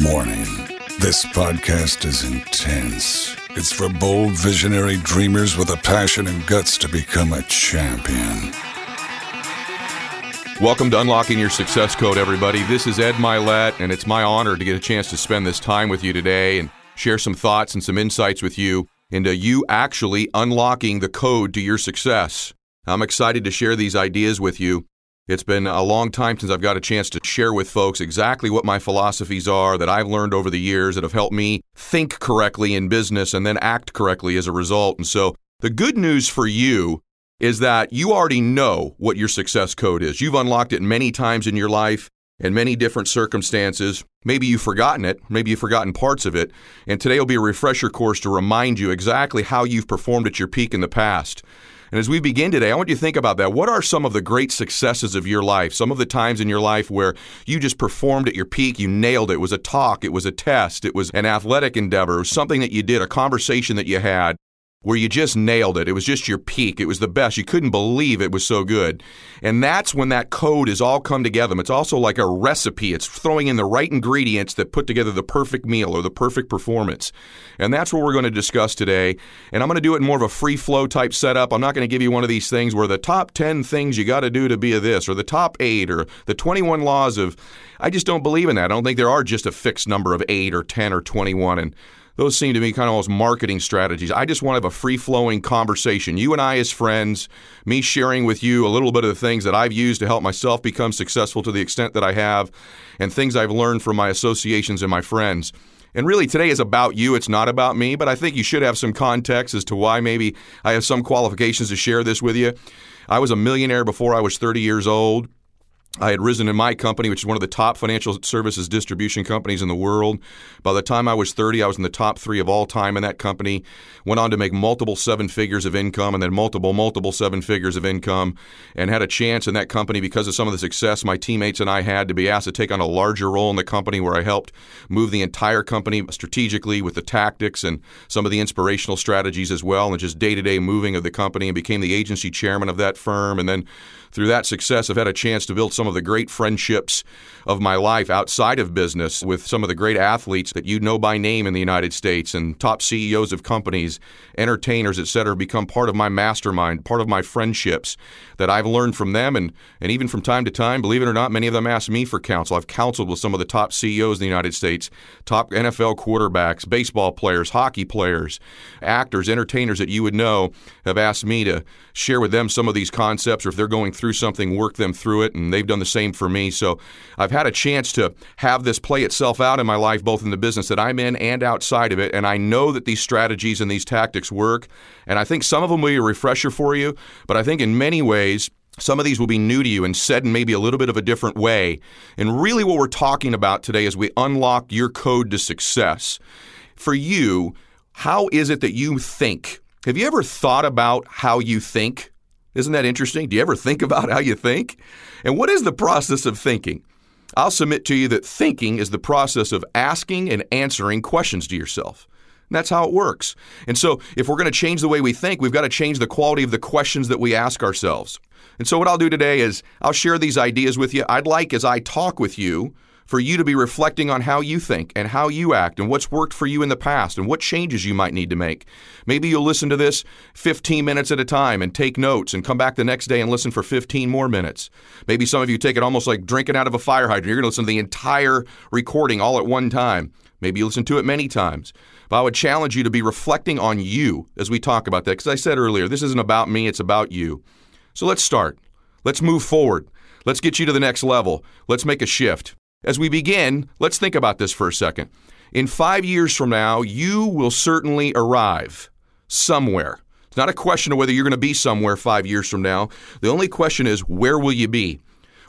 Morning. This podcast is intense. It's for bold, visionary dreamers with a passion and guts to become a champion. Welcome to Unlocking Your Success Code, everybody. This is Ed Mylett, and it's my honor to get a chance to spend this time with you today and share some thoughts and some insights with you into you actually unlocking the code to your success. I'm excited to share these ideas with you. It's been a long time since I've got a chance to share with folks exactly what my philosophies are that I've learned over the years that have helped me think correctly in business and then act correctly as a result. And so the good news for you is that you already know what your success code is. You've unlocked it many times in your life in many different circumstances. Maybe you've forgotten it, maybe you've forgotten parts of it. And today will be a refresher course to remind you exactly how you've performed at your peak in the past. And as we begin today, I want you to think about that. What are some of the great successes of your life? Some of the times in your life where you just performed at your peak, you nailed it. It was a talk, it was a test, it was an athletic endeavor, it was something that you did, a conversation that you had where you just nailed it. It was just your peak. It was the best. You couldn't believe it was so good. And that's when that code is all come together. It's also like a recipe. It's throwing in the right ingredients that put together the perfect meal or the perfect performance. And that's what we're going to discuss today. And I'm going to do it in more of a free flow type setup. I'm not going to give you one of these things where the top 10 things you got to do to be a this or the top 8 or the 21 laws of I just don't believe in that. I don't think there are just a fixed number of 8 or 10 or 21 and those seem to me kind of almost marketing strategies. I just want to have a free flowing conversation. You and I, as friends, me sharing with you a little bit of the things that I've used to help myself become successful to the extent that I have, and things I've learned from my associations and my friends. And really, today is about you. It's not about me, but I think you should have some context as to why maybe I have some qualifications to share this with you. I was a millionaire before I was 30 years old. I had risen in my company, which is one of the top financial services distribution companies in the world. By the time I was 30, I was in the top three of all time in that company. Went on to make multiple seven figures of income and then multiple, multiple seven figures of income and had a chance in that company because of some of the success my teammates and I had to be asked to take on a larger role in the company where I helped move the entire company strategically with the tactics and some of the inspirational strategies as well and just day to day moving of the company and became the agency chairman of that firm. And then through that success, I've had a chance to build some of the great friendships of my life outside of business with some of the great athletes that you know by name in the United States and top CEOs of companies, entertainers, et cetera, become part of my mastermind, part of my friendships that I've learned from them. And, and even from time to time, believe it or not, many of them ask me for counsel. I've counseled with some of the top CEOs in the United States, top NFL quarterbacks, baseball players, hockey players, actors, entertainers that you would know have asked me to share with them some of these concepts or if they're going through something, work them through it. And they've done the same for me. So I've had a chance to have this play itself out in my life, both in the business that I'm in and outside of it. And I know that these strategies and these tactics work. And I think some of them will be a refresher for you. But I think in many ways, some of these will be new to you and said in maybe a little bit of a different way. And really, what we're talking about today is we unlock your code to success. For you, how is it that you think? Have you ever thought about how you think? Isn't that interesting? Do you ever think about how you think? And what is the process of thinking? I'll submit to you that thinking is the process of asking and answering questions to yourself. And that's how it works. And so, if we're going to change the way we think, we've got to change the quality of the questions that we ask ourselves. And so, what I'll do today is I'll share these ideas with you. I'd like, as I talk with you, for you to be reflecting on how you think and how you act and what's worked for you in the past and what changes you might need to make. Maybe you'll listen to this 15 minutes at a time and take notes and come back the next day and listen for 15 more minutes. Maybe some of you take it almost like drinking out of a fire hydrant. You're going to listen to the entire recording all at one time. Maybe you listen to it many times. But I would challenge you to be reflecting on you as we talk about that. Because I said earlier, this isn't about me, it's about you. So let's start. Let's move forward. Let's get you to the next level. Let's make a shift. As we begin, let's think about this for a second. In five years from now, you will certainly arrive somewhere. It's not a question of whether you're going to be somewhere five years from now. The only question is, where will you be?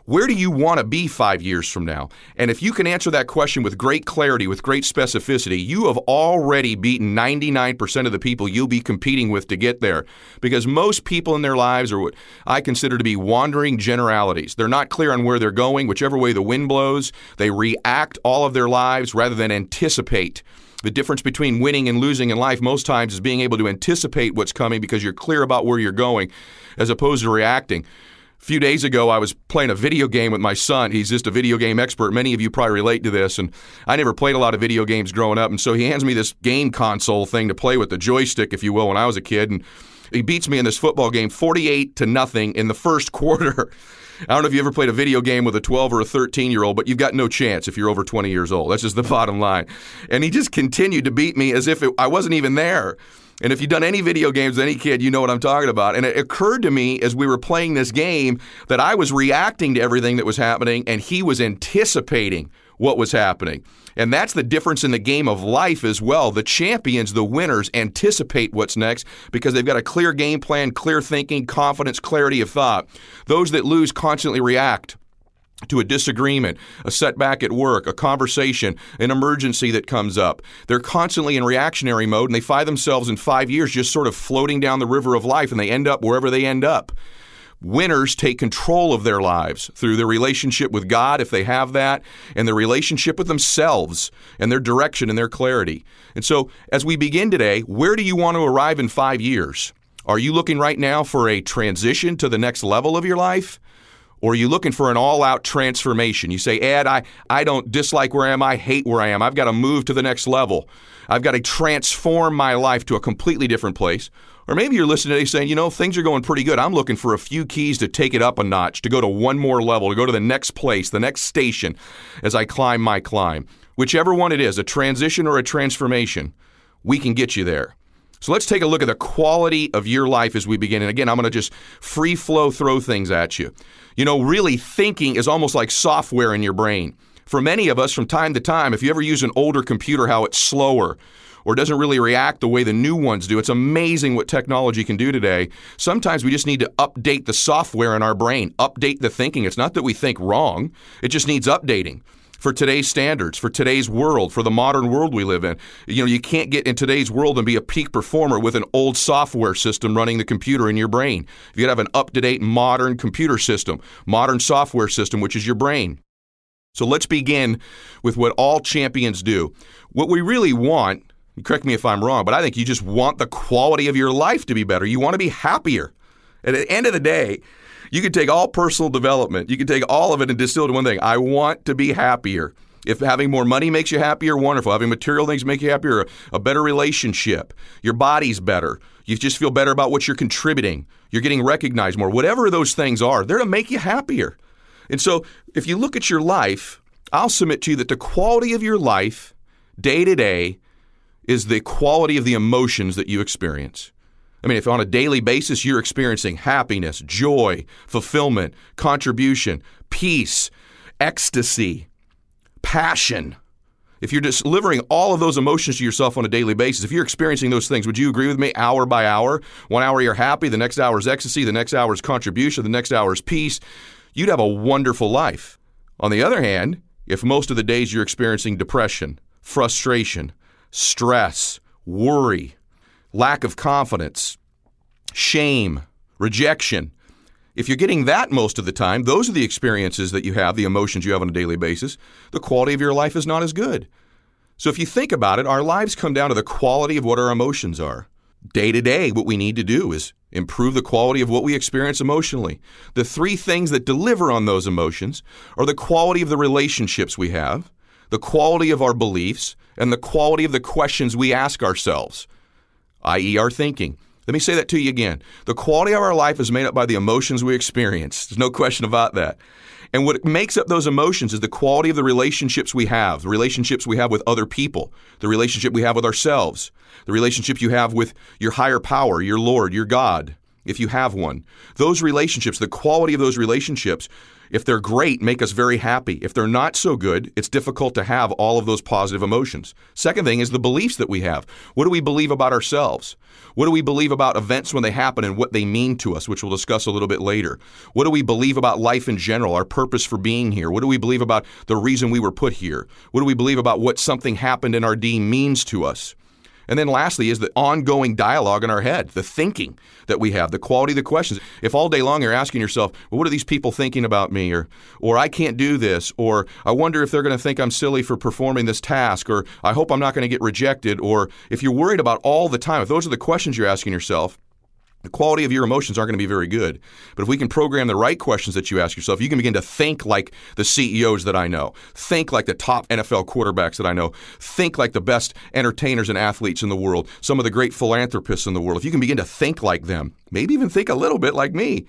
Where do you want to be five years from now? And if you can answer that question with great clarity, with great specificity, you have already beaten 99% of the people you'll be competing with to get there. Because most people in their lives are what I consider to be wandering generalities. They're not clear on where they're going, whichever way the wind blows. They react all of their lives rather than anticipate. The difference between winning and losing in life most times is being able to anticipate what's coming because you're clear about where you're going as opposed to reacting. A few days ago, I was playing a video game with my son. He's just a video game expert. Many of you probably relate to this. And I never played a lot of video games growing up. And so he hands me this game console thing to play with, the joystick, if you will, when I was a kid. And he beats me in this football game 48 to nothing in the first quarter. I don't know if you ever played a video game with a 12 or a 13 year old, but you've got no chance if you're over 20 years old. That's just the bottom line. And he just continued to beat me as if it, I wasn't even there. And if you've done any video games with any kid, you know what I'm talking about. And it occurred to me as we were playing this game that I was reacting to everything that was happening and he was anticipating what was happening. And that's the difference in the game of life as well. The champions, the winners, anticipate what's next because they've got a clear game plan, clear thinking, confidence, clarity of thought. Those that lose constantly react to a disagreement, a setback at work, a conversation, an emergency that comes up. They're constantly in reactionary mode and they find themselves in five years just sort of floating down the river of life and they end up wherever they end up. Winners take control of their lives through their relationship with God, if they have that, and their relationship with themselves and their direction and their clarity. And so, as we begin today, where do you want to arrive in five years? Are you looking right now for a transition to the next level of your life? Or are you looking for an all out transformation? You say, Ed, I, I don't dislike where I am. I hate where I am. I've got to move to the next level. I've got to transform my life to a completely different place. Or maybe you're listening today saying, you know, things are going pretty good. I'm looking for a few keys to take it up a notch, to go to one more level, to go to the next place, the next station as I climb my climb. Whichever one it is, a transition or a transformation, we can get you there. So let's take a look at the quality of your life as we begin. And again, I'm going to just free flow throw things at you. You know, really thinking is almost like software in your brain. For many of us, from time to time, if you ever use an older computer, how it's slower or doesn't really react the way the new ones do. It's amazing what technology can do today. Sometimes we just need to update the software in our brain, update the thinking. It's not that we think wrong, it just needs updating for today's standards, for today's world, for the modern world we live in. You know, you can't get in today's world and be a peak performer with an old software system running the computer in your brain. You got to have an up-to-date modern computer system, modern software system, which is your brain. So let's begin with what all champions do. What we really want correct me if I'm wrong, but I think you just want the quality of your life to be better. You want to be happier. At the end of the day, you can take all personal development, you can take all of it and distill it to one thing. I want to be happier. If having more money makes you happier, wonderful. Having material things make you happier, a better relationship, your body's better. You just feel better about what you're contributing. You're getting recognized more. Whatever those things are, they're to make you happier. And so, if you look at your life, I'll submit to you that the quality of your life, day to day, is the quality of the emotions that you experience. I mean, if on a daily basis you're experiencing happiness, joy, fulfillment, contribution, peace, ecstasy, passion, if you're delivering all of those emotions to yourself on a daily basis, if you're experiencing those things, would you agree with me? Hour by hour, one hour you're happy, the next hour is ecstasy, the next hour is contribution, the next hour is peace. You'd have a wonderful life. On the other hand, if most of the days you're experiencing depression, frustration, stress, worry, lack of confidence, shame, rejection. If you're getting that most of the time, those are the experiences that you have, the emotions you have on a daily basis, the quality of your life is not as good. So if you think about it, our lives come down to the quality of what our emotions are. Day to day, what we need to do is improve the quality of what we experience emotionally. The three things that deliver on those emotions are the quality of the relationships we have, the quality of our beliefs, and the quality of the questions we ask ourselves, i.e., our thinking. Let me say that to you again. The quality of our life is made up by the emotions we experience. There's no question about that. And what makes up those emotions is the quality of the relationships we have, the relationships we have with other people, the relationship we have with ourselves, the relationship you have with your higher power, your Lord, your God, if you have one. Those relationships, the quality of those relationships if they're great, make us very happy. If they're not so good, it's difficult to have all of those positive emotions. Second thing is the beliefs that we have. What do we believe about ourselves? What do we believe about events when they happen and what they mean to us, which we'll discuss a little bit later? What do we believe about life in general, our purpose for being here? What do we believe about the reason we were put here? What do we believe about what something happened in our day means to us? And then lastly is the ongoing dialogue in our head, the thinking that we have, the quality of the questions. If all day long you're asking yourself, well, what are these people thinking about me? Or, or I can't do this. Or I wonder if they're going to think I'm silly for performing this task. Or I hope I'm not going to get rejected. Or if you're worried about all the time, if those are the questions you're asking yourself, the quality of your emotions aren't going to be very good. But if we can program the right questions that you ask yourself, you can begin to think like the CEOs that I know, think like the top NFL quarterbacks that I know, think like the best entertainers and athletes in the world, some of the great philanthropists in the world. If you can begin to think like them, maybe even think a little bit like me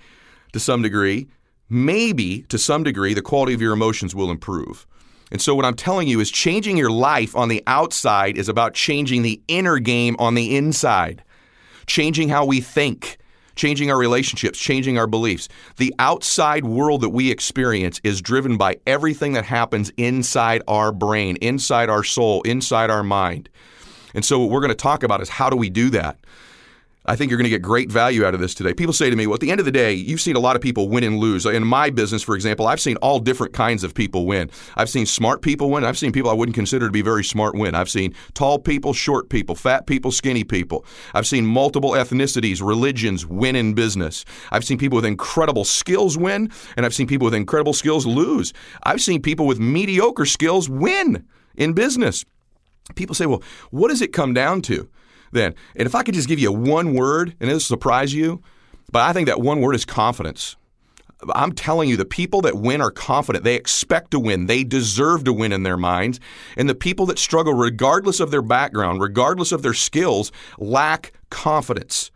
to some degree, maybe to some degree, the quality of your emotions will improve. And so, what I'm telling you is changing your life on the outside is about changing the inner game on the inside changing how we think, changing our relationships, changing our beliefs. The outside world that we experience is driven by everything that happens inside our brain, inside our soul, inside our mind. And so, what we're going to talk about is how do we do that? I think you're going to get great value out of this today. People say to me, well, at the end of the day, you've seen a lot of people win and lose. In my business, for example, I've seen all different kinds of people win. I've seen smart people win. I've seen people I wouldn't consider to be very smart win. I've seen tall people, short people, fat people, skinny people. I've seen multiple ethnicities, religions win in business. I've seen people with incredible skills win, and I've seen people with incredible skills lose. I've seen people with mediocre skills win in business. People say, well, what does it come down to? Then. And if I could just give you one word, and it'll surprise you, but I think that one word is confidence. I'm telling you, the people that win are confident. They expect to win. They deserve to win in their minds. And the people that struggle, regardless of their background, regardless of their skills, lack confidence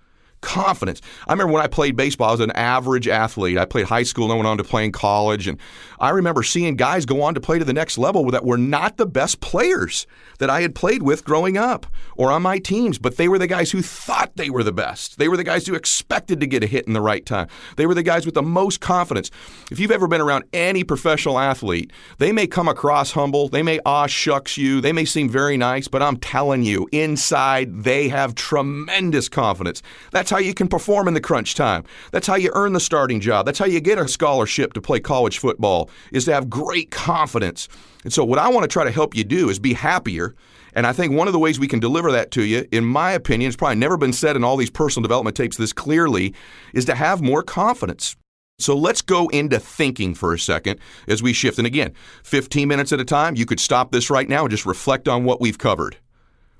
confidence. I remember when I played baseball, I was an average athlete. I played high school and I went on to play in college. And I remember seeing guys go on to play to the next level that were not the best players that I had played with growing up or on my teams, but they were the guys who thought they were the best. They were the guys who expected to get a hit in the right time. They were the guys with the most confidence. If you've ever been around any professional athlete, they may come across humble, they may aw shucks you, they may seem very nice, but I'm telling you, inside they have tremendous confidence. That's how you can perform in the crunch time. That's how you earn the starting job. That's how you get a scholarship to play college football is to have great confidence. And so what I want to try to help you do is be happier. And I think one of the ways we can deliver that to you, in my opinion, it's probably never been said in all these personal development tapes this clearly, is to have more confidence. So let's go into thinking for a second as we shift. And again, 15 minutes at a time, you could stop this right now and just reflect on what we've covered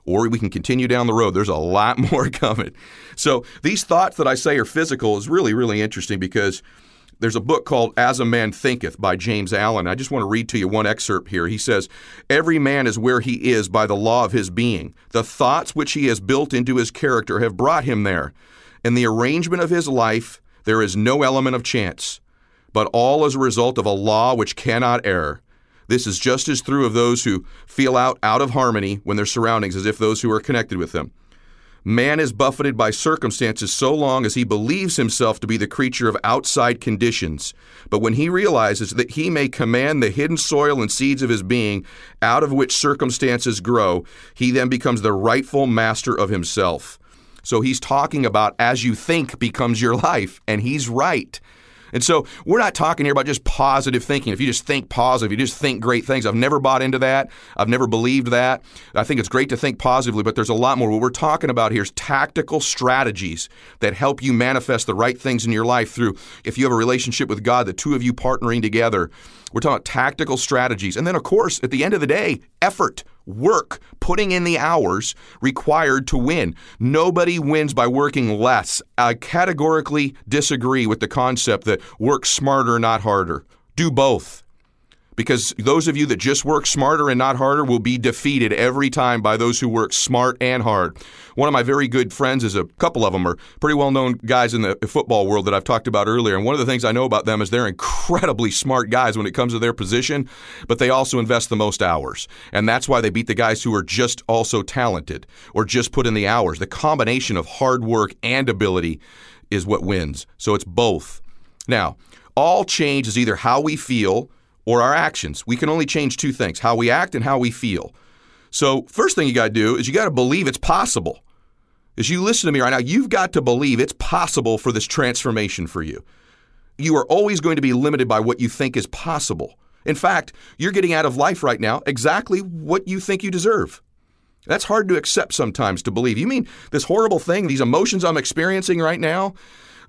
or we can continue down the road. There's a lot more coming. So, these thoughts that I say are physical is really, really interesting because there's a book called As a Man Thinketh by James Allen. I just want to read to you one excerpt here. He says, Every man is where he is by the law of his being. The thoughts which he has built into his character have brought him there. In the arrangement of his life, there is no element of chance, but all as a result of a law which cannot err. This is just as true of those who feel out out of harmony when their surroundings as if those who are connected with them. Man is buffeted by circumstances so long as he believes himself to be the creature of outside conditions. But when he realizes that he may command the hidden soil and seeds of his being, out of which circumstances grow, he then becomes the rightful master of himself. So he's talking about as you think becomes your life, and he's right. And so we're not talking here about just positive thinking. If you just think positive, you just think great things. I've never bought into that. I've never believed that. I think it's great to think positively, but there's a lot more. What we're talking about here is tactical strategies that help you manifest the right things in your life through, if you have a relationship with God, the two of you partnering together. We're talking about tactical strategies. And then, of course, at the end of the day, effort work, putting in the hours required to win. Nobody wins by working less. I categorically disagree with the concept that work smarter, not harder. Do both because those of you that just work smarter and not harder will be defeated every time by those who work smart and hard. One of my very good friends is a couple of them are pretty well known guys in the football world that I've talked about earlier. And one of the things I know about them is they're incredibly smart guys when it comes to their position, but they also invest the most hours. And that's why they beat the guys who are just also talented or just put in the hours. The combination of hard work and ability is what wins. So it's both. Now, all change is either how we feel or our actions. We can only change two things how we act and how we feel. So, first thing you got to do is you got to believe it's possible. As you listen to me right now, you've got to believe it's possible for this transformation for you. You are always going to be limited by what you think is possible. In fact, you're getting out of life right now exactly what you think you deserve. That's hard to accept sometimes to believe. You mean this horrible thing, these emotions I'm experiencing right now,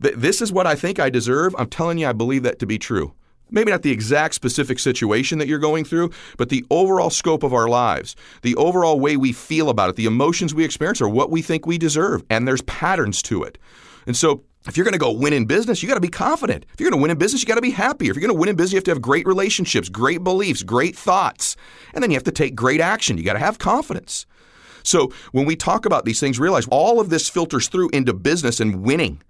that this is what I think I deserve? I'm telling you, I believe that to be true maybe not the exact specific situation that you're going through, but the overall scope of our lives, the overall way we feel about it, the emotions we experience are what we think we deserve. And there's patterns to it. And so if you're going to go win in business, you got to be confident. If you're going to win in business, you got to be happy. If you're going to win in business, you have to have great relationships, great beliefs, great thoughts. And then you have to take great action. You got to have confidence. So when we talk about these things, realize all of this filters through into business and winning.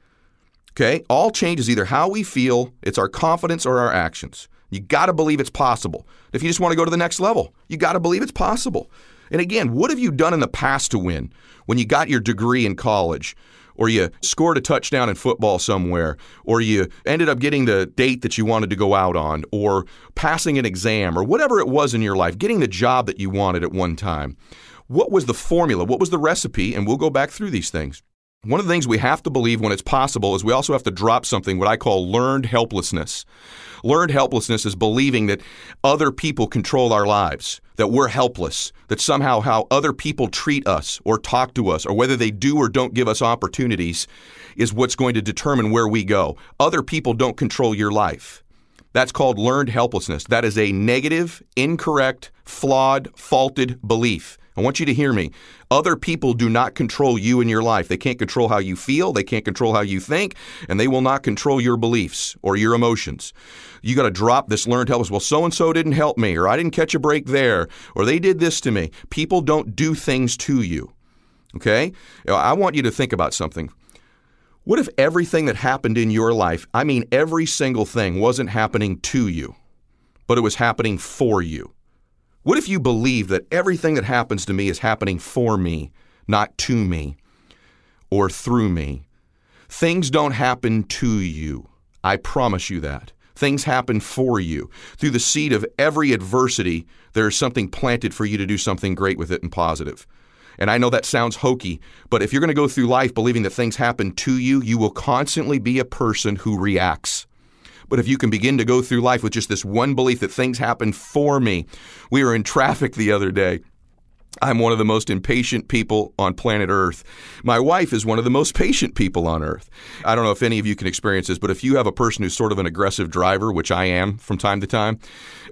Okay? All change is either how we feel, it's our confidence or our actions. You got to believe it's possible. If you just want to go to the next level, you got to believe it's possible. And again, what have you done in the past to win? When you got your degree in college, or you scored a touchdown in football somewhere, or you ended up getting the date that you wanted to go out on, or passing an exam, or whatever it was in your life, getting the job that you wanted at one time. What was the formula? What was the recipe? And we'll go back through these things. One of the things we have to believe when it's possible is we also have to drop something, what I call learned helplessness. Learned helplessness is believing that other people control our lives, that we're helpless, that somehow how other people treat us or talk to us, or whether they do or don't give us opportunities, is what's going to determine where we go. Other people don't control your life. That's called learned helplessness. That is a negative, incorrect, flawed, faulted belief. I want you to hear me. Other people do not control you in your life. They can't control how you feel, they can't control how you think, and they will not control your beliefs or your emotions. You got to drop this learned helplessness. Well, so and so didn't help me, or I didn't catch a break there, or they did this to me. People don't do things to you. Okay? I want you to think about something. What if everything that happened in your life, I mean every single thing, wasn't happening to you, but it was happening for you? What if you believe that everything that happens to me is happening for me, not to me or through me? Things don't happen to you. I promise you that. Things happen for you. Through the seed of every adversity, there is something planted for you to do something great with it and positive. And I know that sounds hokey, but if you're going to go through life believing that things happen to you, you will constantly be a person who reacts. But if you can begin to go through life with just this one belief that things happen for me, we were in traffic the other day. I'm one of the most impatient people on planet Earth. My wife is one of the most patient people on Earth. I don't know if any of you can experience this, but if you have a person who's sort of an aggressive driver, which I am from time to time,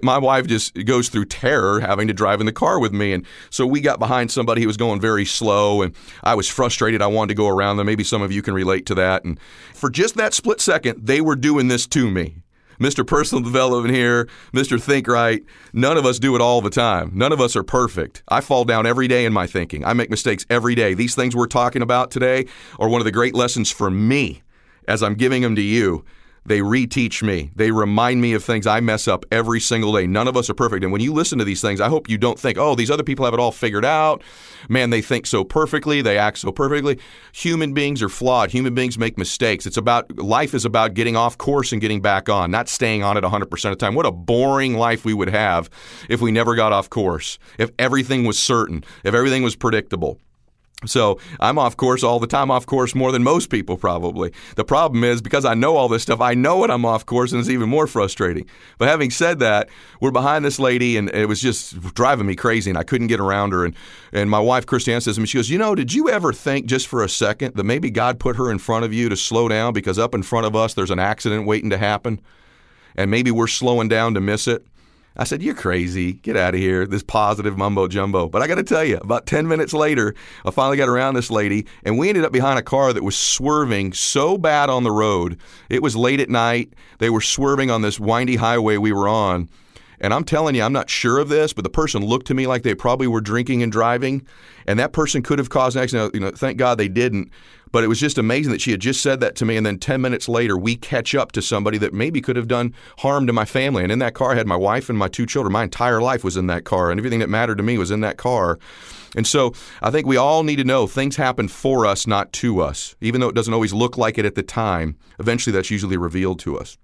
my wife just goes through terror having to drive in the car with me. And so we got behind somebody who was going very slow, and I was frustrated. I wanted to go around them. Maybe some of you can relate to that. And for just that split second, they were doing this to me. Mr. Personal Development here, Mr. Think Right. None of us do it all the time. None of us are perfect. I fall down every day in my thinking. I make mistakes every day. These things we're talking about today are one of the great lessons for me as I'm giving them to you they reteach me. They remind me of things I mess up every single day. None of us are perfect. And when you listen to these things, I hope you don't think, oh, these other people have it all figured out. Man, they think so perfectly. They act so perfectly. Human beings are flawed. Human beings make mistakes. It's about, life is about getting off course and getting back on, not staying on it 100% of the time. What a boring life we would have if we never got off course, if everything was certain, if everything was predictable. So I'm off course all the time, off course more than most people probably. The problem is because I know all this stuff, I know when I'm off course, and it's even more frustrating. But having said that, we're behind this lady, and it was just driving me crazy, and I couldn't get around her. And and my wife Christiane says to me, she goes, "You know, did you ever think just for a second that maybe God put her in front of you to slow down because up in front of us there's an accident waiting to happen, and maybe we're slowing down to miss it?" I said, You're crazy. Get out of here. This positive mumbo jumbo. But I got to tell you, about 10 minutes later, I finally got around this lady, and we ended up behind a car that was swerving so bad on the road. It was late at night. They were swerving on this windy highway we were on. And I'm telling you, I'm not sure of this, but the person looked to me like they probably were drinking and driving, and that person could have caused an accident. You know, thank God they didn't. But it was just amazing that she had just said that to me, and then 10 minutes later, we catch up to somebody that maybe could have done harm to my family. And in that car, I had my wife and my two children. My entire life was in that car, and everything that mattered to me was in that car. And so I think we all need to know things happen for us, not to us. Even though it doesn't always look like it at the time, eventually that's usually revealed to us.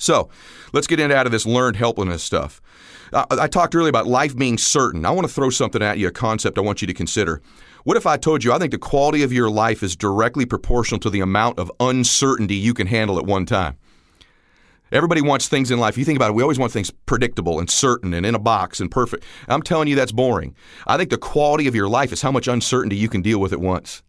So let's get into out of this learned helplessness stuff. Uh, I talked earlier about life being certain. I want to throw something at you, a concept I want you to consider. What if I told you I think the quality of your life is directly proportional to the amount of uncertainty you can handle at one time? Everybody wants things in life. You think about it, we always want things predictable and certain and in a box and perfect. I'm telling you that's boring. I think the quality of your life is how much uncertainty you can deal with at once.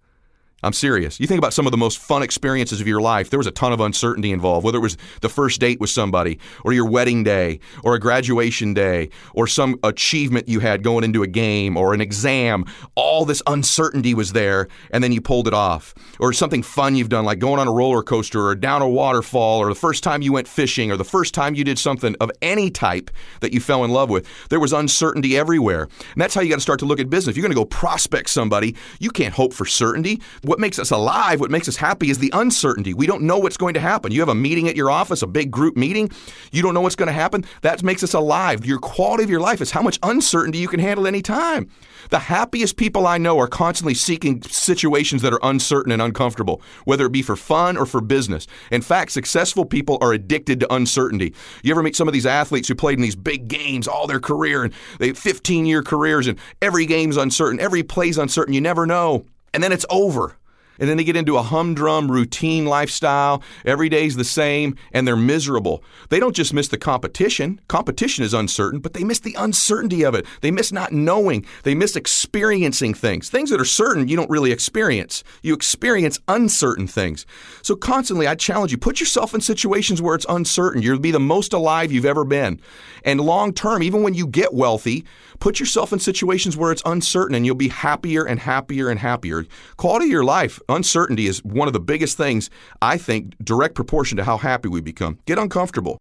I'm serious. You think about some of the most fun experiences of your life, there was a ton of uncertainty involved, whether it was the first date with somebody, or your wedding day, or a graduation day, or some achievement you had going into a game, or an exam. All this uncertainty was there, and then you pulled it off. Or something fun you've done, like going on a roller coaster, or down a waterfall, or the first time you went fishing, or the first time you did something of any type that you fell in love with. There was uncertainty everywhere. And that's how you got to start to look at business. If you're going to go prospect somebody, you can't hope for certainty. What makes us alive, what makes us happy is the uncertainty. We don't know what's going to happen. You have a meeting at your office, a big group meeting, you don't know what's going to happen. That makes us alive. Your quality of your life is how much uncertainty you can handle any time. The happiest people I know are constantly seeking situations that are uncertain and uncomfortable, whether it be for fun or for business. In fact, successful people are addicted to uncertainty. You ever meet some of these athletes who played in these big games all their career and they 15 year careers and every game's uncertain, every play's uncertain, you never know. And then it's over and then they get into a humdrum routine lifestyle. Every day's the same, and they're miserable. They don't just miss the competition. Competition is uncertain, but they miss the uncertainty of it. They miss not knowing. They miss experiencing things. Things that are certain you don't really experience. You experience uncertain things. So constantly, I challenge you put yourself in situations where it's uncertain. You'll be the most alive you've ever been. And long term, even when you get wealthy, put yourself in situations where it's uncertain and you'll be happier and happier and happier. Quality of your life uncertainty is one of the biggest things, I think, direct proportion to how happy we become. Get uncomfortable.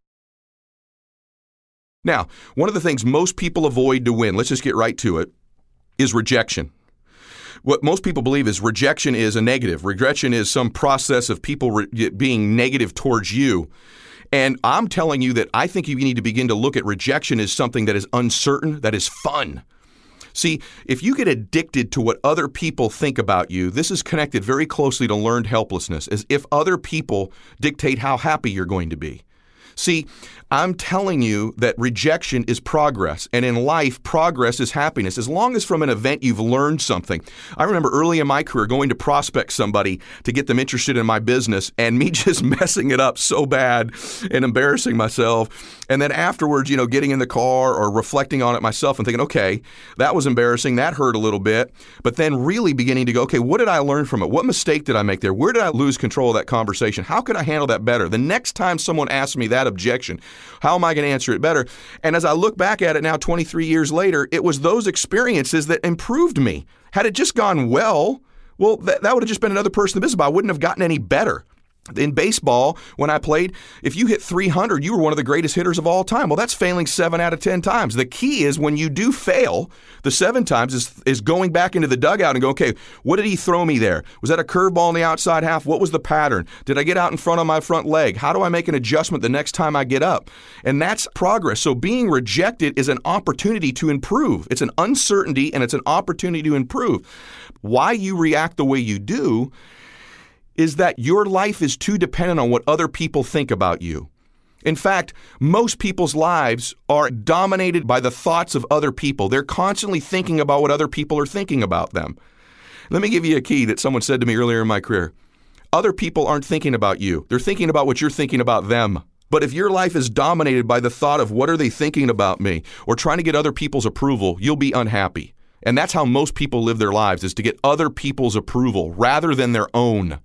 Now, one of the things most people avoid to win, let's just get right to it, is rejection. What most people believe is rejection is a negative. Rejection is some process of people re- being negative towards you. And I'm telling you that I think you need to begin to look at rejection as something that is uncertain, that is fun. See, if you get addicted to what other people think about you, this is connected very closely to learned helplessness, as if other people dictate how happy you're going to be. See, I'm telling you that rejection is progress, and in life, progress is happiness. As long as from an event you've learned something. I remember early in my career going to prospect somebody to get them interested in my business, and me just messing it up so bad and embarrassing myself. And then afterwards, you know, getting in the car or reflecting on it myself and thinking, okay, that was embarrassing. That hurt a little bit. But then really beginning to go, okay, what did I learn from it? What mistake did I make there? Where did I lose control of that conversation? How could I handle that better? The next time someone asks me that objection, how am I going to answer it better? And as I look back at it now, 23 years later, it was those experiences that improved me. Had it just gone well, well, that, that would have just been another person in the business, but I wouldn't have gotten any better. In baseball, when I played, if you hit 300, you were one of the greatest hitters of all time. Well, that's failing seven out of 10 times. The key is when you do fail, the seven times is, is going back into the dugout and go, okay, what did he throw me there? Was that a curveball in the outside half? What was the pattern? Did I get out in front of my front leg? How do I make an adjustment the next time I get up? And that's progress. So being rejected is an opportunity to improve. It's an uncertainty and it's an opportunity to improve. Why you react the way you do is that your life is too dependent on what other people think about you. In fact, most people's lives are dominated by the thoughts of other people. They're constantly thinking about what other people are thinking about them. Let me give you a key that someone said to me earlier in my career. Other people aren't thinking about you. They're thinking about what you're thinking about them. But if your life is dominated by the thought of what are they thinking about me or trying to get other people's approval, you'll be unhappy. And that's how most people live their lives is to get other people's approval rather than their own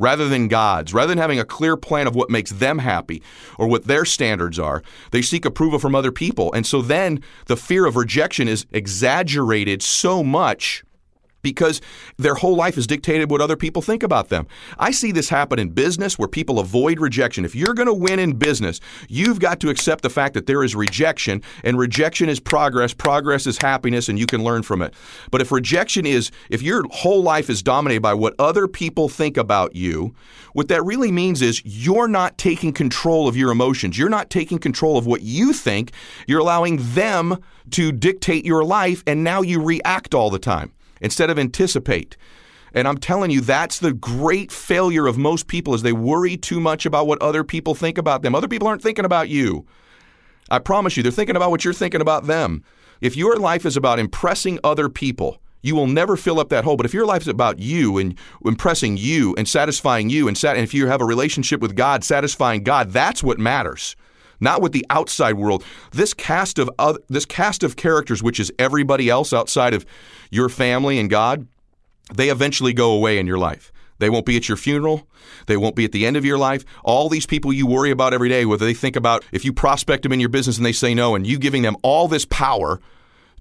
rather than God's, rather than having a clear plan of what makes them happy or what their standards are, they seek approval from other people. And so then the fear of rejection is exaggerated so much because their whole life is dictated what other people think about them. I see this happen in business where people avoid rejection. If you're going to win in business, you've got to accept the fact that there is rejection, and rejection is progress, progress is happiness, and you can learn from it. But if rejection is, if your whole life is dominated by what other people think about you, what that really means is you're not taking control of your emotions. You're not taking control of what you think. You're allowing them to dictate your life, and now you react all the time instead of anticipate. And I'm telling you, that's the great failure of most people is they worry too much about what other people think about them. Other people aren't thinking about you. I promise you, they're thinking about what you're thinking about them. If your life is about impressing other people, you will never fill up that hole. But if your life is about you and impressing you and satisfying you, and, sat- and if you have a relationship with God, satisfying God, that's what matters not with the outside world. This cast of other, this cast of characters, which is everybody else outside of your family and God, they eventually go away in your life. They won't be at your funeral. They won't be at the end of your life. All these people you worry about every day, whether they think about if you prospect them in your business and they say no, and you giving them all this power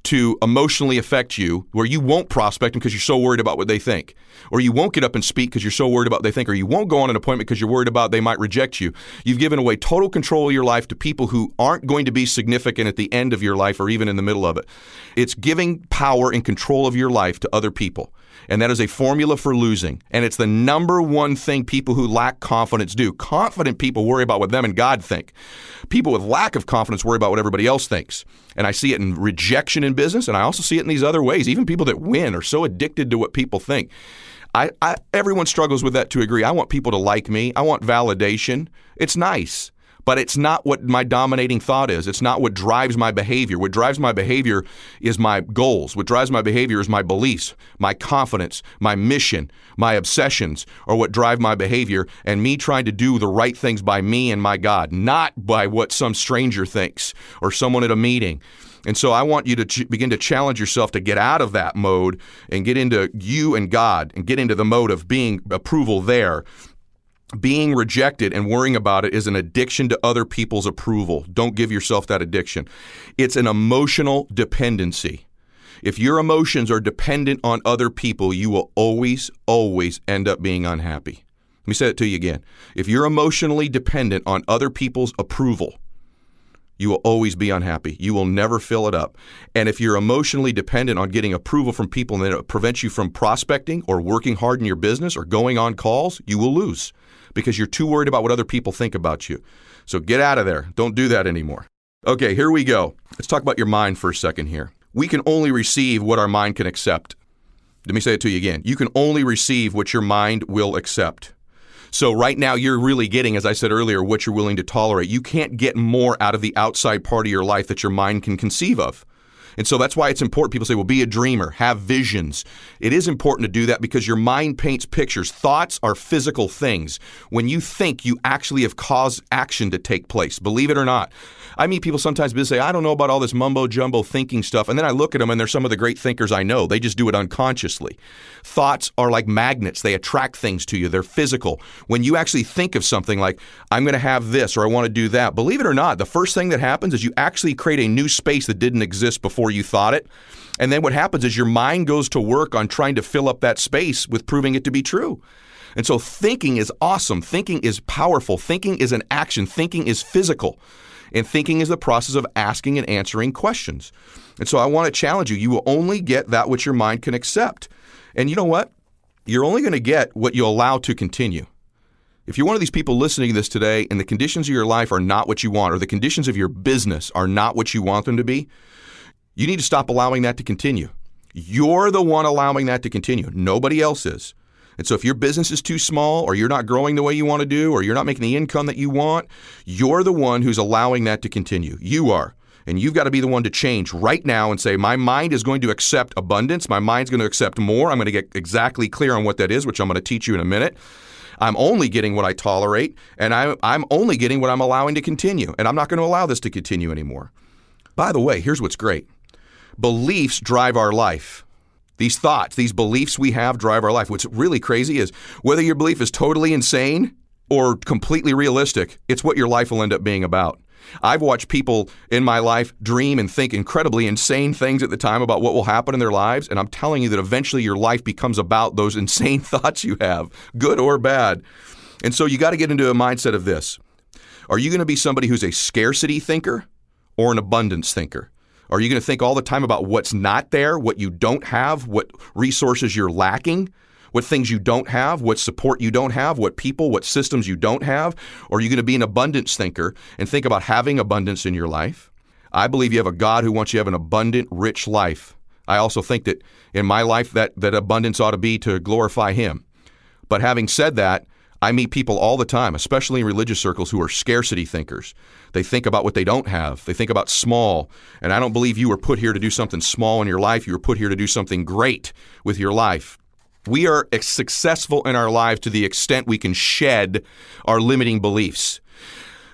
to emotionally affect you where you won't prospect them because you're so worried about what they think. Or you won't get up and speak because you're so worried about what they think. Or you won't go on an appointment because you're worried about they might reject you. You've given away total control of your life to people who aren't going to be significant at the end of your life or even in the middle of it. It's giving power and control of your life to other people and that is a formula for losing. And it's the number one thing people who lack confidence do. Confident people worry about what them and God think. People with lack of confidence worry about what everybody else thinks. And I see it in rejection in business, and I also see it in these other ways. Even people that win are so addicted to what people think. I, I, everyone struggles with that to agree. I want people to like me. I want validation. It's nice but it's not what my dominating thought is. It's not what drives my behavior. What drives my behavior is my goals. What drives my behavior is my beliefs, my confidence, my mission, my obsessions are what drive my behavior and me trying to do the right things by me and my God, not by what some stranger thinks or someone at a meeting. And so I want you to ch- begin to challenge yourself to get out of that mode and get into you and God and get into the mode of being approval there being rejected and worrying about it is an addiction to other people's approval. Don't give yourself that addiction. It's an emotional dependency. If your emotions are dependent on other people, you will always, always end up being unhappy. Let me say it to you again. If you're emotionally dependent on other people's approval, you will always be unhappy. You will never fill it up. And if you're emotionally dependent on getting approval from people and it prevents you from prospecting or working hard in your business or going on calls, you will lose because you're too worried about what other people think about you. So get out of there. Don't do that anymore. Okay, here we go. Let's talk about your mind for a second here. We can only receive what our mind can accept. Let me say it to you again. You can only receive what your mind will accept. So, right now, you're really getting, as I said earlier, what you're willing to tolerate. You can't get more out of the outside part of your life that your mind can conceive of. And so that's why it's important. People say, well, be a dreamer, have visions. It is important to do that because your mind paints pictures. Thoughts are physical things. When you think, you actually have caused action to take place, believe it or not. I meet people sometimes who say, I don't know about all this mumbo jumbo thinking stuff. And then I look at them and they're some of the great thinkers I know. They just do it unconsciously. Thoughts are like magnets, they attract things to you, they're physical. When you actually think of something like, I'm going to have this or I want to do that, believe it or not, the first thing that happens is you actually create a new space that didn't exist before you thought it. And then what happens is your mind goes to work on trying to fill up that space with proving it to be true. And so thinking is awesome. Thinking is powerful. Thinking is an action. Thinking is physical. And thinking is the process of asking and answering questions. And so I want to challenge you. You will only get that which your mind can accept. And you know what? You're only going to get what you allow to continue. If you're one of these people listening to this today and the conditions of your life are not what you want, or the conditions of your business are not what you want them to be, you need to stop allowing that to continue. You're the one allowing that to continue. Nobody else is. And so if your business is too small or you're not growing the way you want to do or you're not making the income that you want, you're the one who's allowing that to continue. You are. And you've got to be the one to change right now and say, my mind is going to accept abundance. My mind's going to accept more. I'm going to get exactly clear on what that is, which I'm going to teach you in a minute. I'm only getting what I tolerate, and I'm, I'm only getting what I'm allowing to continue. And I'm not going to allow this to continue anymore. By the way, here's what's great beliefs drive our life. These thoughts, these beliefs we have drive our life. What's really crazy is whether your belief is totally insane or completely realistic, it's what your life will end up being about. I've watched people in my life dream and think incredibly insane things at the time about what will happen in their lives. And I'm telling you that eventually your life becomes about those insane thoughts you have, good or bad. And so you got to get into a mindset of this Are you going to be somebody who's a scarcity thinker or an abundance thinker? Are you going to think all the time about what's not there, what you don't have, what resources you're lacking, what things you don't have, what support you don't have, what people, what systems you don't have? Or are you going to be an abundance thinker and think about having abundance in your life? I believe you have a God who wants you to have an abundant, rich life. I also think that in my life that, that abundance ought to be to glorify Him. But having said that, I meet people all the time, especially in religious circles, who are scarcity thinkers. They think about what they don't have. They think about small. And I don't believe you were put here to do something small in your life. You were put here to do something great with your life. We are successful in our lives to the extent we can shed our limiting beliefs.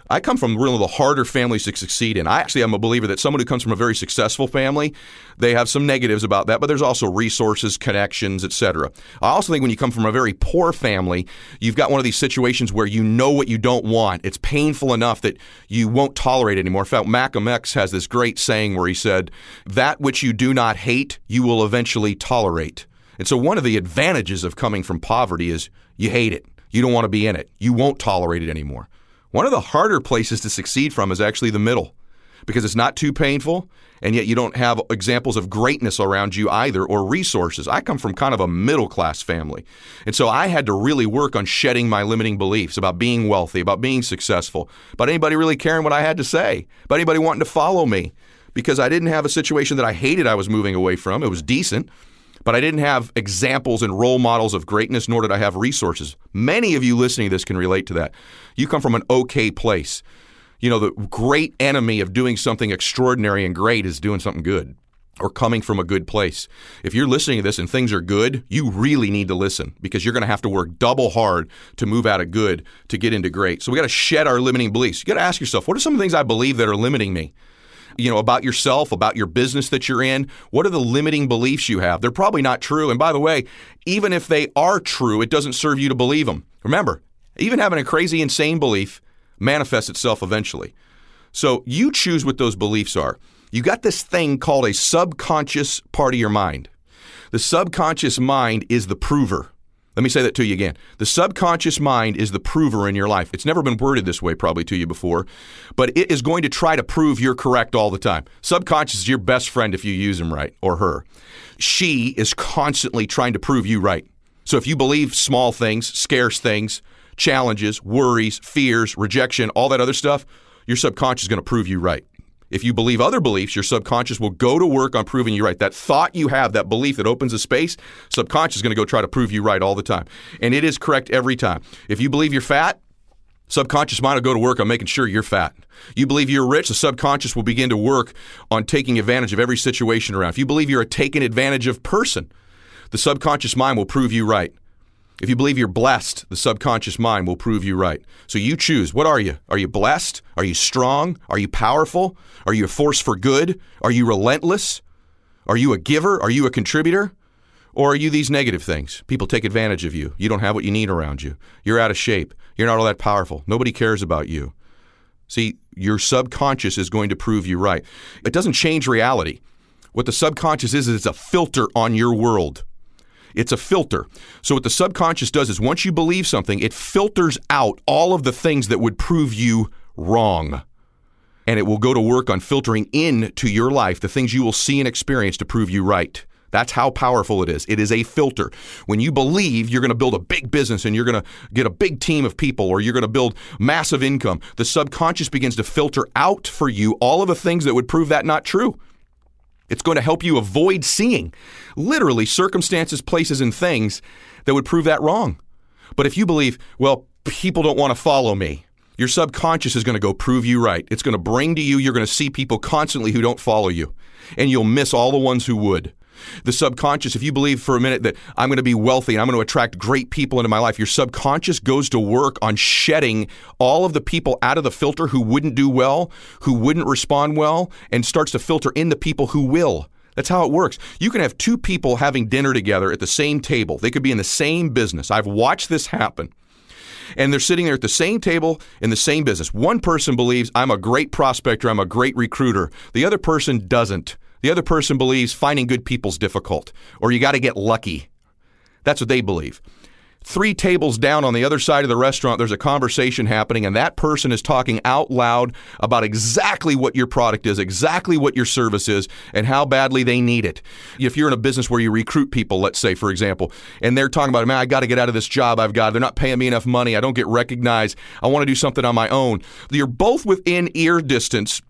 I come from one of the harder families to succeed in. I actually am a believer that someone who comes from a very successful family, they have some negatives about that, but there's also resources, connections, etc. I also think when you come from a very poor family, you've got one of these situations where you know what you don't want. It's painful enough that you won't tolerate it anymore. In fact, Malcolm X has this great saying where he said, "That which you do not hate, you will eventually tolerate." And so one of the advantages of coming from poverty is you hate it. You don't want to be in it. You won't tolerate it anymore. One of the harder places to succeed from is actually the middle because it's not too painful and yet you don't have examples of greatness around you either or resources. I come from kind of a middle class family. And so I had to really work on shedding my limiting beliefs about being wealthy, about being successful, about anybody really caring what I had to say, about anybody wanting to follow me because I didn't have a situation that I hated I was moving away from. It was decent but I didn't have examples and role models of greatness, nor did I have resources. Many of you listening to this can relate to that. You come from an okay place. You know, the great enemy of doing something extraordinary and great is doing something good or coming from a good place. If you're listening to this and things are good, you really need to listen because you're going to have to work double hard to move out of good to get into great. So we got to shed our limiting beliefs. You got to ask yourself, what are some of the things I believe that are limiting me? you know, about yourself, about your business that you're in? What are the limiting beliefs you have? They're probably not true. And by the way, even if they are true, it doesn't serve you to believe them. Remember, even having a crazy, insane belief manifests itself eventually. So you choose what those beliefs are. You got this thing called a subconscious part of your mind. The subconscious mind is the prover. Let me say that to you again. The subconscious mind is the prover in your life. It's never been worded this way, probably to you before, but it is going to try to prove you're correct all the time. Subconscious is your best friend if you use him right, or her. She is constantly trying to prove you right. So if you believe small things, scarce things, challenges, worries, fears, rejection, all that other stuff, your subconscious is going to prove you right. If you believe other beliefs, your subconscious will go to work on proving you right. That thought you have, that belief that opens a space, subconscious is going to go try to prove you right all the time. And it is correct every time. If you believe you're fat, Subconscious mind will go to work on making sure you're fat. You believe you're rich, the subconscious will begin to work on taking advantage of every situation around. If you believe you're a taken advantage of person, the subconscious mind will prove you right. If you believe you're blessed, the subconscious mind will prove you right. So you choose. What are you? Are you blessed? Are you strong? Are you powerful? Are you a force for good? Are you relentless? Are you a giver? Are you a contributor? Or are you these negative things? People take advantage of you. You don't have what you need around you. You're out of shape. You're not all that powerful. Nobody cares about you. See, your subconscious is going to prove you right. It doesn't change reality. What the subconscious is, is it's a filter on your world. It's a filter. So, what the subconscious does is once you believe something, it filters out all of the things that would prove you wrong. And it will go to work on filtering into your life the things you will see and experience to prove you right. That's how powerful it is. It is a filter. When you believe you're going to build a big business and you're going to get a big team of people or you're going to build massive income, the subconscious begins to filter out for you all of the things that would prove that not true. It's going to help you avoid seeing literally circumstances, places, and things that would prove that wrong. But if you believe, well, people don't want to follow me, your subconscious is going to go prove you right. It's going to bring to you, you're going to see people constantly who don't follow you, and you'll miss all the ones who would. The subconscious, if you believe for a minute that I'm going to be wealthy and I'm going to attract great people into my life, your subconscious goes to work on shedding all of the people out of the filter who wouldn't do well, who wouldn't respond well, and starts to filter in the people who will. That's how it works. You can have two people having dinner together at the same table. They could be in the same business. I've watched this happen. And they're sitting there at the same table in the same business. One person believes I'm a great prospector, I'm a great recruiter. The other person doesn't. The other person believes finding good people's difficult, or you got to get lucky. That's what they believe. Three tables down on the other side of the restaurant, there's a conversation happening, and that person is talking out loud about exactly what your product is, exactly what your service is, and how badly they need it. If you're in a business where you recruit people, let's say, for example, and they're talking about, man, I got to get out of this job I've got, they're not paying me enough money, I don't get recognized, I want to do something on my own. You're both within ear distance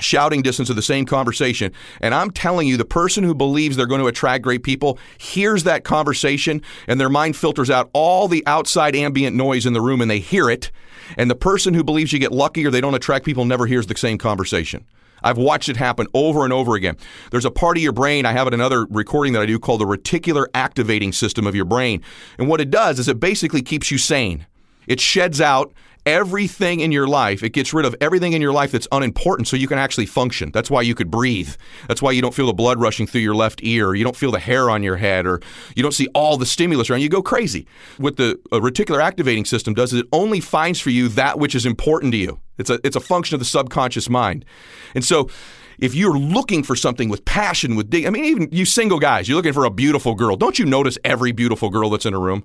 shouting distance of the same conversation. And I'm telling you, the person who believes they're going to attract great people hears that conversation and their mind filters out all the outside ambient noise in the room and they hear it. And the person who believes you get lucky or they don't attract people never hears the same conversation. I've watched it happen over and over again. There's a part of your brain, I have it another recording that I do called the reticular activating system of your brain. And what it does is it basically keeps you sane. It sheds out everything in your life. It gets rid of everything in your life that's unimportant so you can actually function. That's why you could breathe. That's why you don't feel the blood rushing through your left ear. You don't feel the hair on your head or you don't see all the stimulus around you. go crazy. What the uh, reticular activating system does is it only finds for you that which is important to you. It's a it's a function of the subconscious mind. And so if you're looking for something with passion, with dig, I mean, even you single guys, you're looking for a beautiful girl. Don't you notice every beautiful girl that's in a room?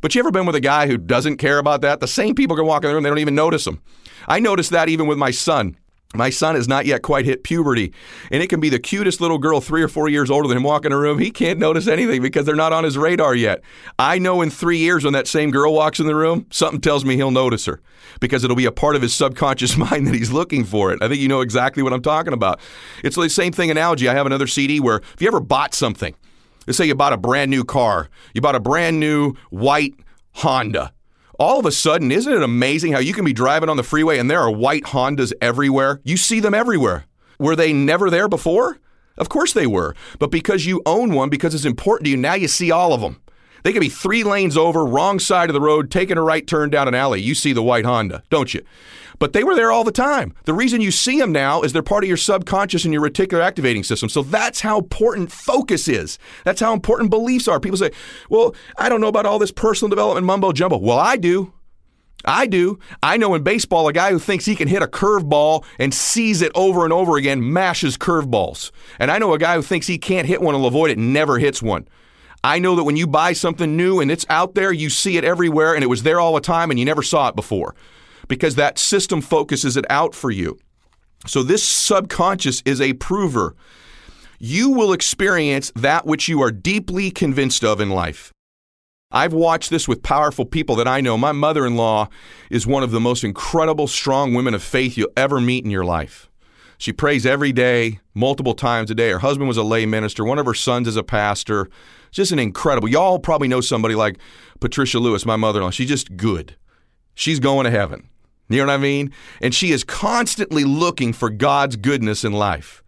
But you ever been with a guy who doesn't care about that? The same people can walk in the room, they don't even notice them. I noticed that even with my son. My son has not yet quite hit puberty, and it can be the cutest little girl, three or four years older than him, walk in a room. He can't notice anything because they're not on his radar yet. I know in three years when that same girl walks in the room, something tells me he'll notice her because it'll be a part of his subconscious mind that he's looking for it. I think you know exactly what I'm talking about. It's the same thing analogy. I have another CD where if you ever bought something, let's say you bought a brand new car, you bought a brand new white Honda all of a sudden, isn't it amazing how you can be driving on the freeway and there are white Hondas everywhere? You see them everywhere. Were they never there before? Of course they were. But because you own one, because it's important to you, now you see all of them. They could be three lanes over, wrong side of the road, taking a right turn down an alley. You see the white Honda, don't you? But they were there all the time. The reason you see them now is they're part of your subconscious and your reticular activating system. So that's how important focus is. That's how important beliefs are. People say, well, I don't know about all this personal development mumbo jumbo. Well, I do. I do. I know in baseball, a guy who thinks he can hit a curveball and sees it over and over again mashes curveballs. And I know a guy who thinks he can't hit one and avoid it never hits one. I know that when you buy something new and it's out there, you see it everywhere and it was there all the time and you never saw it before because that system focuses it out for you. So this subconscious is a prover. You will experience that which you are deeply convinced of in life. I've watched this with powerful people that I know. My mother in law is one of the most incredible, strong women of faith you'll ever meet in your life. She prays every day, multiple times a day. Her husband was a lay minister, one of her sons is a pastor. Just an incredible. Y'all probably know somebody like Patricia Lewis, my mother in law. She's just good. She's going to heaven. You know what I mean? And she is constantly looking for God's goodness in life.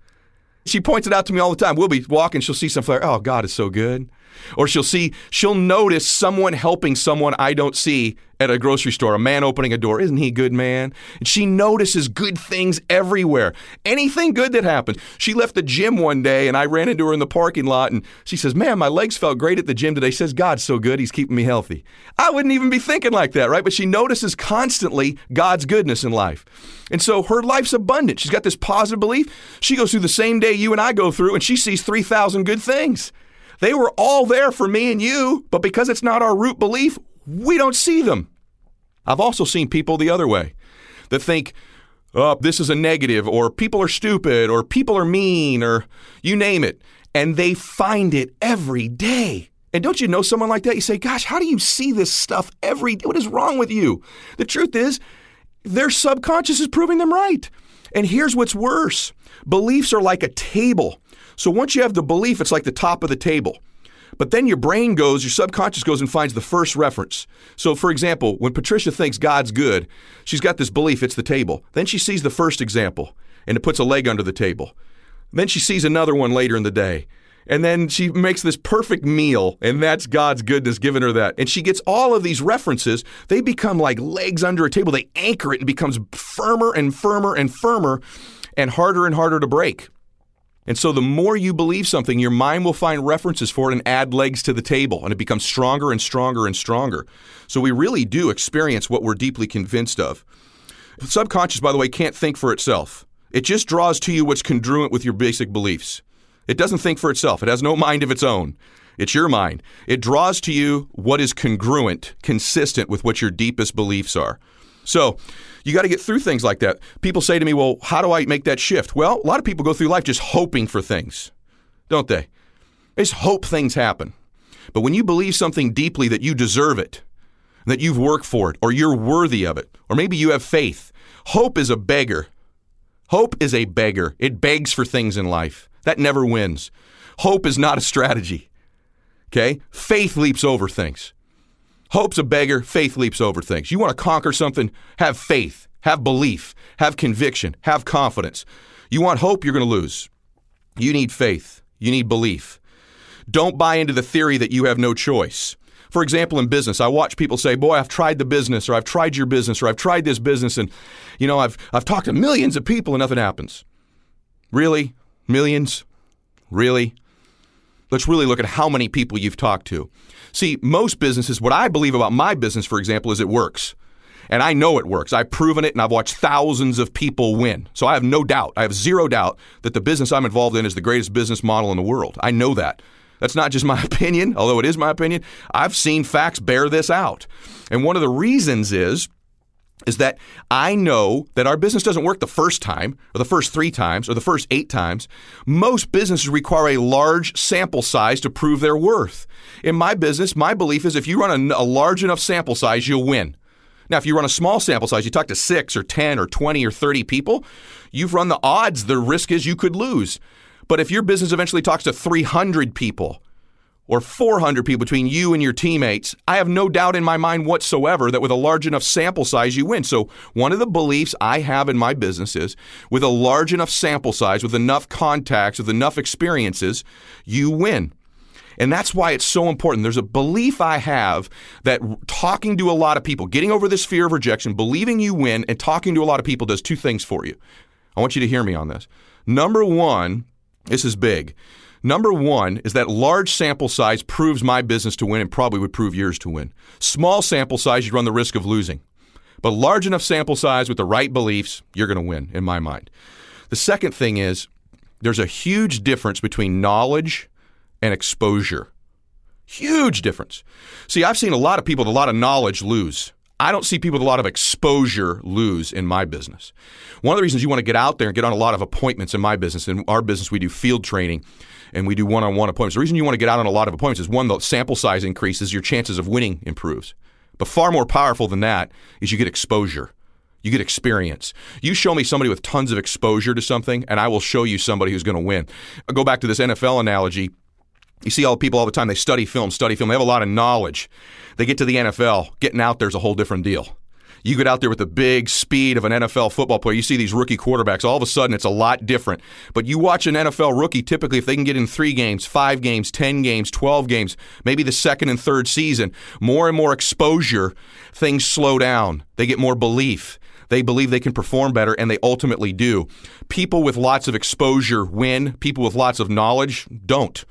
She points it out to me all the time. We'll be walking, she'll see some flare. Oh, God is so good. Or she'll see, she'll notice someone helping someone I don't see at a grocery store, a man opening a door. Isn't he a good man? And she notices good things everywhere. Anything good that happens. She left the gym one day and I ran into her in the parking lot and she says, Man, my legs felt great at the gym today. She says, God's so good, he's keeping me healthy. I wouldn't even be thinking like that, right? But she notices constantly God's goodness in life. And so her life's abundant. She's got this positive belief. She goes through the same day you and I go through and she sees 3,000 good things. They were all there for me and you, but because it's not our root belief, we don't see them. I've also seen people the other way that think, oh, this is a negative, or people are stupid, or people are mean, or you name it. And they find it every day. And don't you know someone like that? You say, gosh, how do you see this stuff every day? What is wrong with you? The truth is, their subconscious is proving them right. And here's what's worse beliefs are like a table. So once you have the belief, it's like the top of the table. But then your brain goes, your subconscious goes and finds the first reference. So, for example, when Patricia thinks God's good, she's got this belief, it's the table. Then she sees the first example and it puts a leg under the table. Then she sees another one later in the day. And then she makes this perfect meal, and that's God's goodness giving her that. And she gets all of these references. They become like legs under a table. They anchor it and becomes firmer and firmer and firmer and harder and harder to break. And so the more you believe something, your mind will find references for it and add legs to the table, and it becomes stronger and stronger and stronger. So we really do experience what we're deeply convinced of. The subconscious, by the way, can't think for itself. It just draws to you what's congruent with your basic beliefs. It doesn't think for itself. It has no mind of its own. It's your mind. It draws to you what is congruent, consistent with what your deepest beliefs are. So, you got to get through things like that. People say to me, well, how do I make that shift? Well, a lot of people go through life just hoping for things, don't they? They just hope things happen. But when you believe something deeply that you deserve it, that you've worked for it, or you're worthy of it, or maybe you have faith, hope is a beggar. Hope is a beggar. It begs for things in life. That never wins. Hope is not a strategy. Okay? Faith leaps over things. Hope's a beggar, faith leaps over things. You want to conquer something, have faith, have belief, have conviction, have confidence. You want hope, you're going to lose. You need faith, you need belief. Don't buy into the theory that you have no choice. For example, in business, I watch people say, "Boy, I've tried the business, or I've tried your business, or I've tried this business, and you know, I've I've talked to millions of people and nothing happens." Really, millions? Really? Let's really look at how many people you've talked to. See, most businesses, what I believe about my business, for example, is it works. And I know it works. I've proven it and I've watched thousands of people win. So I have no doubt, I have zero doubt that the business I'm involved in is the greatest business model in the world. I know that. That's not just my opinion, although it is my opinion. I've seen facts bear this out. And one of the reasons is is that I know that our business doesn't work the first time, or the first three times, or the first eight times. Most businesses require a large sample size to prove their worth. In my business, my belief is if you run a, a large enough sample size, you'll win. Now, if you run a small sample size, you talk to six or 10 or 20 or 30 people, you've run the odds. The risk is you could lose. But if your business eventually talks to 300 people, or 400 people between you and your teammates, I have no doubt in my mind whatsoever that with a large enough sample size, you win. So, one of the beliefs I have in my business is with a large enough sample size, with enough contacts, with enough experiences, you win. And that's why it's so important. There's a belief I have that talking to a lot of people, getting over this fear of rejection, believing you win, and talking to a lot of people does two things for you. I want you to hear me on this. Number one, this is big. Number one is that large sample size proves my business to win and probably would prove yours to win. Small sample size, you run the risk of losing. But large enough sample size with the right beliefs, you're going to win, in my mind. The second thing is there's a huge difference between knowledge and exposure. Huge difference. See, I've seen a lot of people with a lot of knowledge lose. I don't see people with a lot of exposure lose in my business. One of the reasons you want to get out there and get on a lot of appointments in my business, in our business, we do field training and we do one on one appointments. The reason you want to get out on a lot of appointments is one, the sample size increases, your chances of winning improves. But far more powerful than that is you get exposure. You get experience. You show me somebody with tons of exposure to something, and I will show you somebody who's going to win. I'll go back to this NFL analogy. You see all the people all the time, they study film, study film. They have a lot of knowledge. They get to the NFL, getting out there's a whole different deal. You get out there with the big speed of an NFL football player. You see these rookie quarterbacks. All of a sudden, it's a lot different. But you watch an NFL rookie, typically, if they can get in three games, five games, 10 games, 12 games, maybe the second and third season, more and more exposure, things slow down. They get more belief. They believe they can perform better, and they ultimately do. People with lots of exposure win, people with lots of knowledge don't.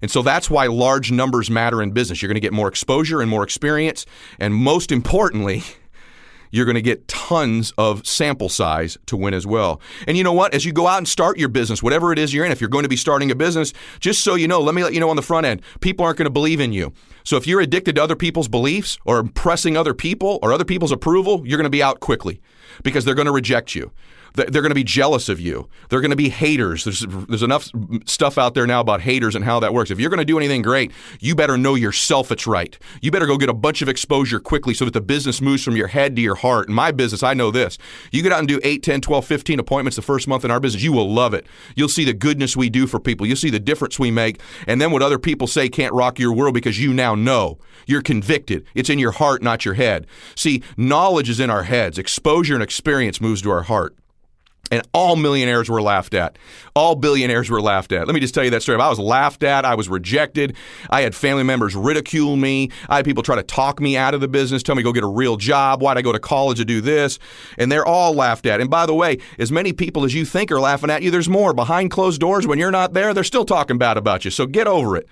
And so that's why large numbers matter in business. You're going to get more exposure and more experience. And most importantly, you're going to get tons of sample size to win as well. And you know what? As you go out and start your business, whatever it is you're in, if you're going to be starting a business, just so you know, let me let you know on the front end, people aren't going to believe in you. So if you're addicted to other people's beliefs or impressing other people or other people's approval, you're going to be out quickly because they're going to reject you. They're going to be jealous of you. They're going to be haters. There's, there's enough stuff out there now about haters and how that works. If you're going to do anything great, you better know yourself it's right. You better go get a bunch of exposure quickly so that the business moves from your head to your heart. In my business, I know this. You get out and do 8, 10, 12, 15 appointments the first month in our business, you will love it. You'll see the goodness we do for people. You'll see the difference we make. And then what other people say can't rock your world because you now know. You're convicted. It's in your heart, not your head. See, knowledge is in our heads. Exposure and experience moves to our heart. And all millionaires were laughed at. All billionaires were laughed at. Let me just tell you that story. I was laughed at. I was rejected. I had family members ridicule me. I had people try to talk me out of the business, tell me go get a real job. Why'd I go to college to do this? And they're all laughed at. And by the way, as many people as you think are laughing at you, there's more. Behind closed doors, when you're not there, they're still talking bad about you. So get over it.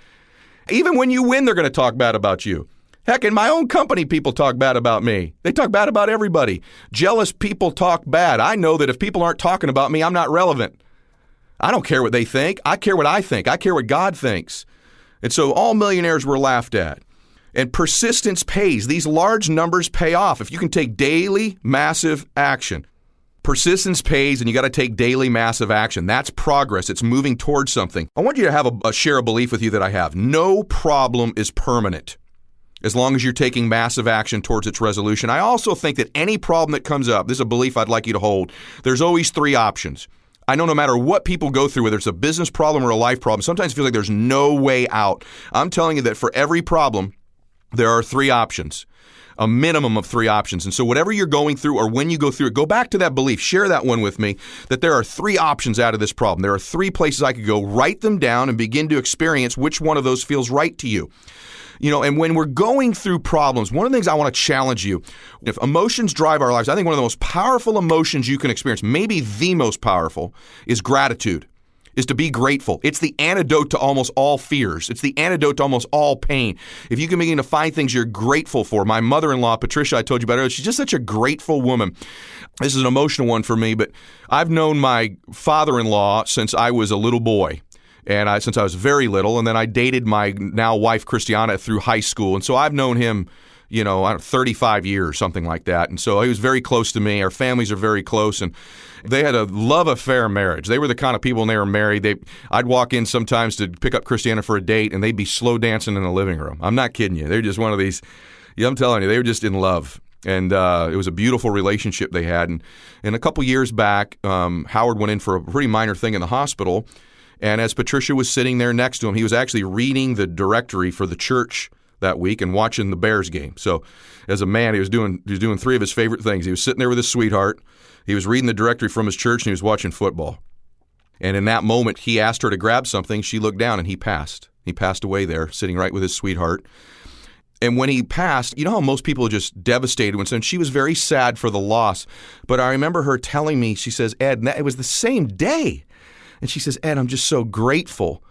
Even when you win, they're going to talk bad about you. Heck, in my own company, people talk bad about me. They talk bad about everybody. Jealous people talk bad. I know that if people aren't talking about me, I'm not relevant. I don't care what they think. I care what I think. I care what God thinks. And so all millionaires were laughed at. And persistence pays. These large numbers pay off if you can take daily massive action. Persistence pays, and you got to take daily massive action. That's progress. It's moving towards something. I want you to have a, a share a belief with you that I have. No problem is permanent as long as you're taking massive action towards its resolution. I also think that any problem that comes up, this is a belief I'd like you to hold, there's always three options. I know no matter what people go through, whether it's a business problem or a life problem, sometimes it feels like there's no way out. I'm telling you that for every problem, there are three options a minimum of three options. And so, whatever you're going through or when you go through it, go back to that belief. Share that one with me that there are three options out of this problem. There are three places I could go. Write them down and begin to experience which one of those feels right to you. You know, and when we're going through problems, one of the things I want to challenge you if emotions drive our lives, I think one of the most powerful emotions you can experience, maybe the most powerful, is gratitude is to be grateful. It's the antidote to almost all fears. It's the antidote to almost all pain. If you can begin to find things you're grateful for. My mother-in-law, Patricia, I told you about her, she's just such a grateful woman. This is an emotional one for me, but I've known my father-in-law since I was a little boy and I, since I was very little, and then I dated my now wife Christiana through high school, and so I've known him you know, 35 years, something like that. And so he was very close to me. Our families are very close, and they had a love affair marriage. They were the kind of people when they were married. They, I'd walk in sometimes to pick up Christiana for a date, and they'd be slow dancing in the living room. I'm not kidding you. They're just one of these. Yeah, I'm telling you, they were just in love and uh, it was a beautiful relationship they had. And, and a couple years back, um, Howard went in for a pretty minor thing in the hospital. And as Patricia was sitting there next to him, he was actually reading the directory for the church that week and watching the Bears game. So, as a man, he was doing he was doing three of his favorite things. He was sitting there with his sweetheart. He was reading the directory from his church and he was watching football. And in that moment, he asked her to grab something. She looked down and he passed. He passed away there, sitting right with his sweetheart. And when he passed, you know how most people are just devastated when she was very sad for the loss. But I remember her telling me, she says, Ed, it was the same day. And she says, Ed, I'm just so grateful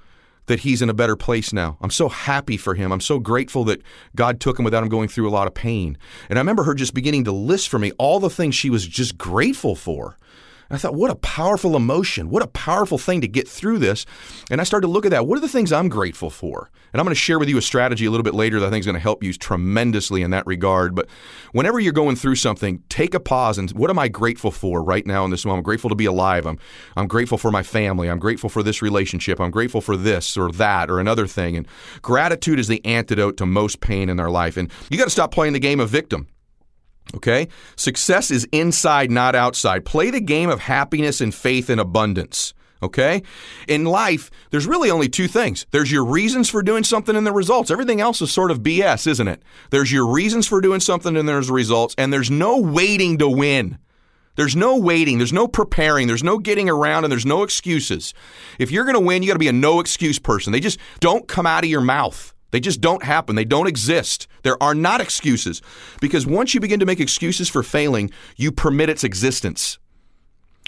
that he's in a better place now. I'm so happy for him. I'm so grateful that God took him without him going through a lot of pain. And I remember her just beginning to list for me all the things she was just grateful for. I thought, what a powerful emotion. What a powerful thing to get through this. And I started to look at that. What are the things I'm grateful for? And I'm going to share with you a strategy a little bit later that I think is going to help you tremendously in that regard. But whenever you're going through something, take a pause and what am I grateful for right now in this moment? I'm grateful to be alive. I'm, I'm grateful for my family. I'm grateful for this relationship. I'm grateful for this or that or another thing. And gratitude is the antidote to most pain in our life. And you got to stop playing the game of victim. Okay? Success is inside, not outside. Play the game of happiness and faith and abundance. Okay? In life, there's really only two things. There's your reasons for doing something and the results. Everything else is sort of BS, isn't it? There's your reasons for doing something and there's results, and there's no waiting to win. There's no waiting, there's no preparing, there's no getting around, and there's no excuses. If you're going to win, you got to be a no excuse person. They just don't come out of your mouth. They just don't happen. They don't exist. There are not excuses. Because once you begin to make excuses for failing, you permit its existence.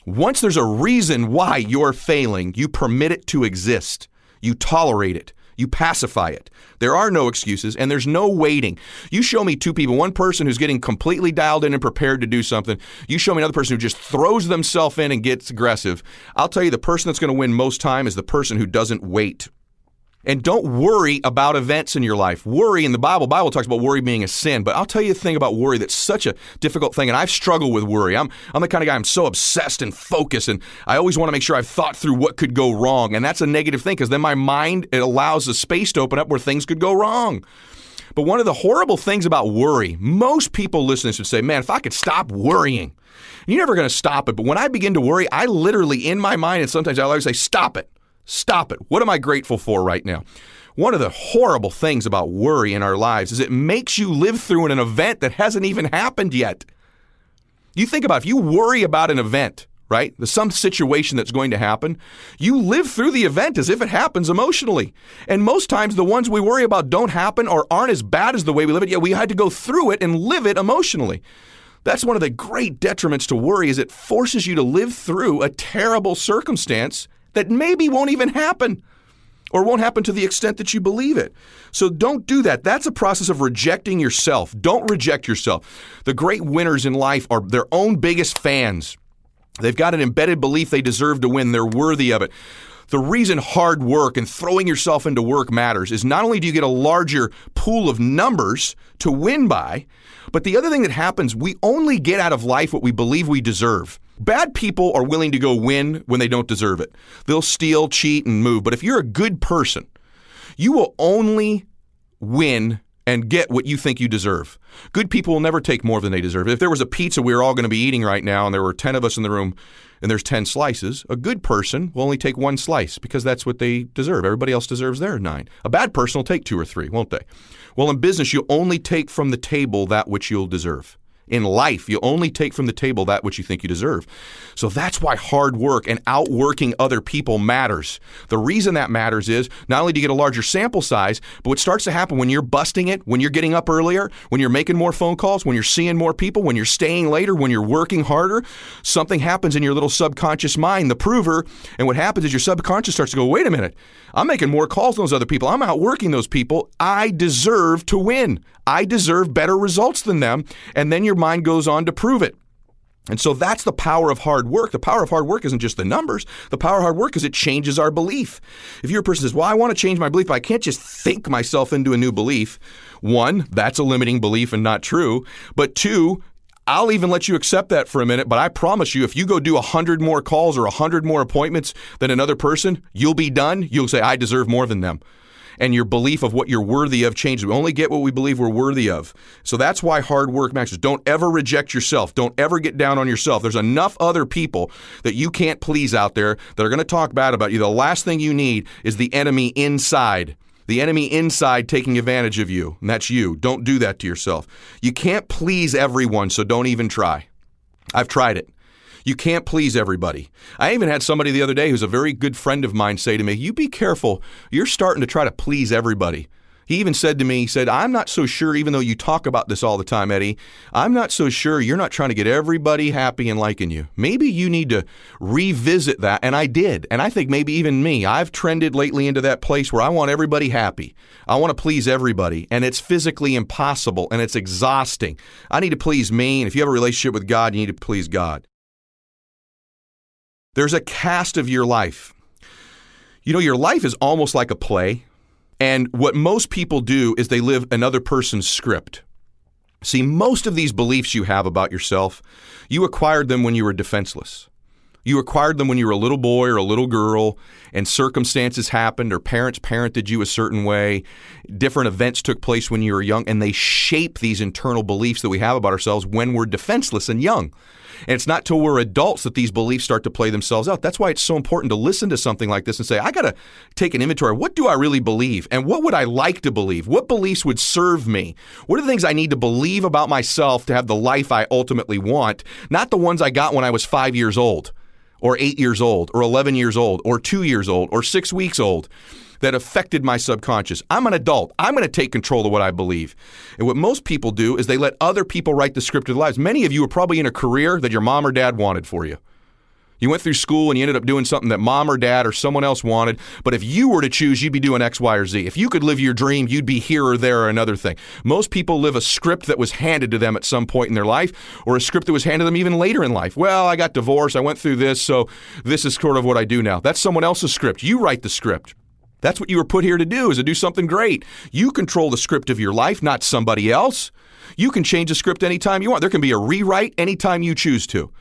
Once there's a reason why you're failing, you permit it to exist. You tolerate it. You pacify it. There are no excuses and there's no waiting. You show me two people, one person who's getting completely dialed in and prepared to do something. You show me another person who just throws themselves in and gets aggressive. I'll tell you the person that's going to win most time is the person who doesn't wait. And don't worry about events in your life. Worry in the Bible, Bible talks about worry being a sin, but I'll tell you a thing about worry that's such a difficult thing. And I've struggled with worry. I'm, I'm the kind of guy I'm so obsessed and focused, and I always want to make sure I've thought through what could go wrong. And that's a negative thing because then my mind, it allows the space to open up where things could go wrong. But one of the horrible things about worry, most people listening should say, man, if I could stop worrying, you're never going to stop it. But when I begin to worry, I literally, in my mind, and sometimes I always say, stop it. Stop it. What am I grateful for right now? One of the horrible things about worry in our lives is it makes you live through an event that hasn't even happened yet. You think about if you worry about an event, right? Some situation that's going to happen. You live through the event as if it happens emotionally. And most times the ones we worry about don't happen or aren't as bad as the way we live it, yet we had to go through it and live it emotionally. That's one of the great detriments to worry is it forces you to live through a terrible circumstance that maybe won't even happen or won't happen to the extent that you believe it. So don't do that. That's a process of rejecting yourself. Don't reject yourself. The great winners in life are their own biggest fans. They've got an embedded belief they deserve to win, they're worthy of it. The reason hard work and throwing yourself into work matters is not only do you get a larger pool of numbers to win by, but the other thing that happens, we only get out of life what we believe we deserve. Bad people are willing to go win when they don't deserve it. They'll steal, cheat, and move. But if you're a good person, you will only win and get what you think you deserve. Good people will never take more than they deserve. If there was a pizza we were all going to be eating right now and there were 10 of us in the room and there's 10 slices, a good person will only take one slice because that's what they deserve. Everybody else deserves their nine. A bad person will take two or three, won't they? Well, in business, you only take from the table that which you'll deserve. In life, you only take from the table that which you think you deserve. So that's why hard work and outworking other people matters. The reason that matters is not only do you get a larger sample size, but what starts to happen when you're busting it, when you're getting up earlier, when you're making more phone calls, when you're seeing more people, when you're staying later, when you're working harder, something happens in your little subconscious mind, the prover. And what happens is your subconscious starts to go, wait a minute, I'm making more calls than those other people. I'm outworking those people. I deserve to win. I deserve better results than them. And then your mind goes on to prove it. And so that's the power of hard work. The power of hard work isn't just the numbers. The power of hard work is it changes our belief. If you're a person who says, Well, I want to change my belief, but I can't just think myself into a new belief, one, that's a limiting belief and not true. But two, I'll even let you accept that for a minute, but I promise you, if you go do 100 more calls or 100 more appointments than another person, you'll be done. You'll say, I deserve more than them and your belief of what you're worthy of changes. We only get what we believe we're worthy of. So that's why hard work matters. Don't ever reject yourself. Don't ever get down on yourself. There's enough other people that you can't please out there that are going to talk bad about you. The last thing you need is the enemy inside. The enemy inside taking advantage of you, and that's you. Don't do that to yourself. You can't please everyone, so don't even try. I've tried it. You can't please everybody. I even had somebody the other day who's a very good friend of mine say to me, You be careful. You're starting to try to please everybody. He even said to me, he said, I'm not so sure, even though you talk about this all the time, Eddie, I'm not so sure you're not trying to get everybody happy and liking you. Maybe you need to revisit that. And I did. And I think maybe even me, I've trended lately into that place where I want everybody happy. I want to please everybody. And it's physically impossible and it's exhausting. I need to please me. And if you have a relationship with God, you need to please God. There's a cast of your life. You know, your life is almost like a play. And what most people do is they live another person's script. See, most of these beliefs you have about yourself, you acquired them when you were defenseless. You acquired them when you were a little boy or a little girl, and circumstances happened, or parents parented you a certain way. Different events took place when you were young, and they shape these internal beliefs that we have about ourselves when we're defenseless and young. And it's not till we're adults that these beliefs start to play themselves out. That's why it's so important to listen to something like this and say, I got to take an inventory. What do I really believe? And what would I like to believe? What beliefs would serve me? What are the things I need to believe about myself to have the life I ultimately want? Not the ones I got when I was five years old, or eight years old, or 11 years old, or two years old, or six weeks old that affected my subconscious. I'm an adult. I'm going to take control of what I believe. And what most people do is they let other people write the script of their lives. Many of you are probably in a career that your mom or dad wanted for you. You went through school and you ended up doing something that mom or dad or someone else wanted. But if you were to choose, you'd be doing X, Y, or Z. If you could live your dream, you'd be here or there or another thing. Most people live a script that was handed to them at some point in their life or a script that was handed to them even later in life. Well, I got divorced. I went through this. So this is sort of what I do now. That's someone else's script. You write the script. That's what you were put here to do, is to do something great. You control the script of your life, not somebody else. You can change the script anytime you want. There can be a rewrite anytime you choose to.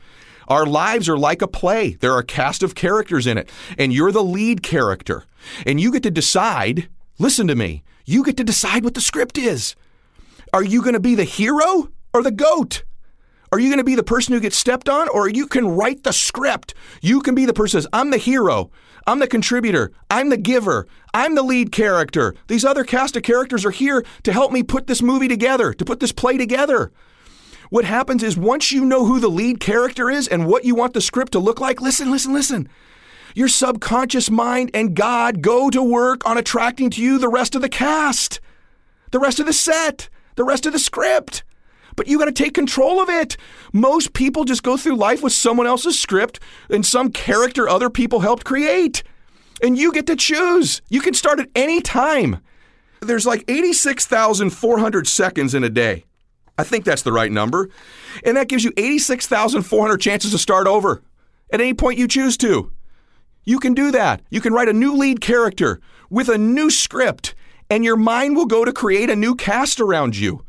Our lives are like a play. There are a cast of characters in it, and you're the lead character. And you get to decide, listen to me, you get to decide what the script is. Are you going to be the hero or the goat? Are you going to be the person who gets stepped on, or you can write the script? You can be the person who says, I'm the hero. I'm the contributor. I'm the giver. I'm the lead character. These other cast of characters are here to help me put this movie together, to put this play together. What happens is once you know who the lead character is and what you want the script to look like, listen, listen, listen. Your subconscious mind and God go to work on attracting to you the rest of the cast, the rest of the set, the rest of the script but you got to take control of it. Most people just go through life with someone else's script and some character other people helped create. And you get to choose. You can start at any time. There's like 86,400 seconds in a day. I think that's the right number. And that gives you 86,400 chances to start over at any point you choose to. You can do that. You can write a new lead character with a new script, and your mind will go to create a new cast around you.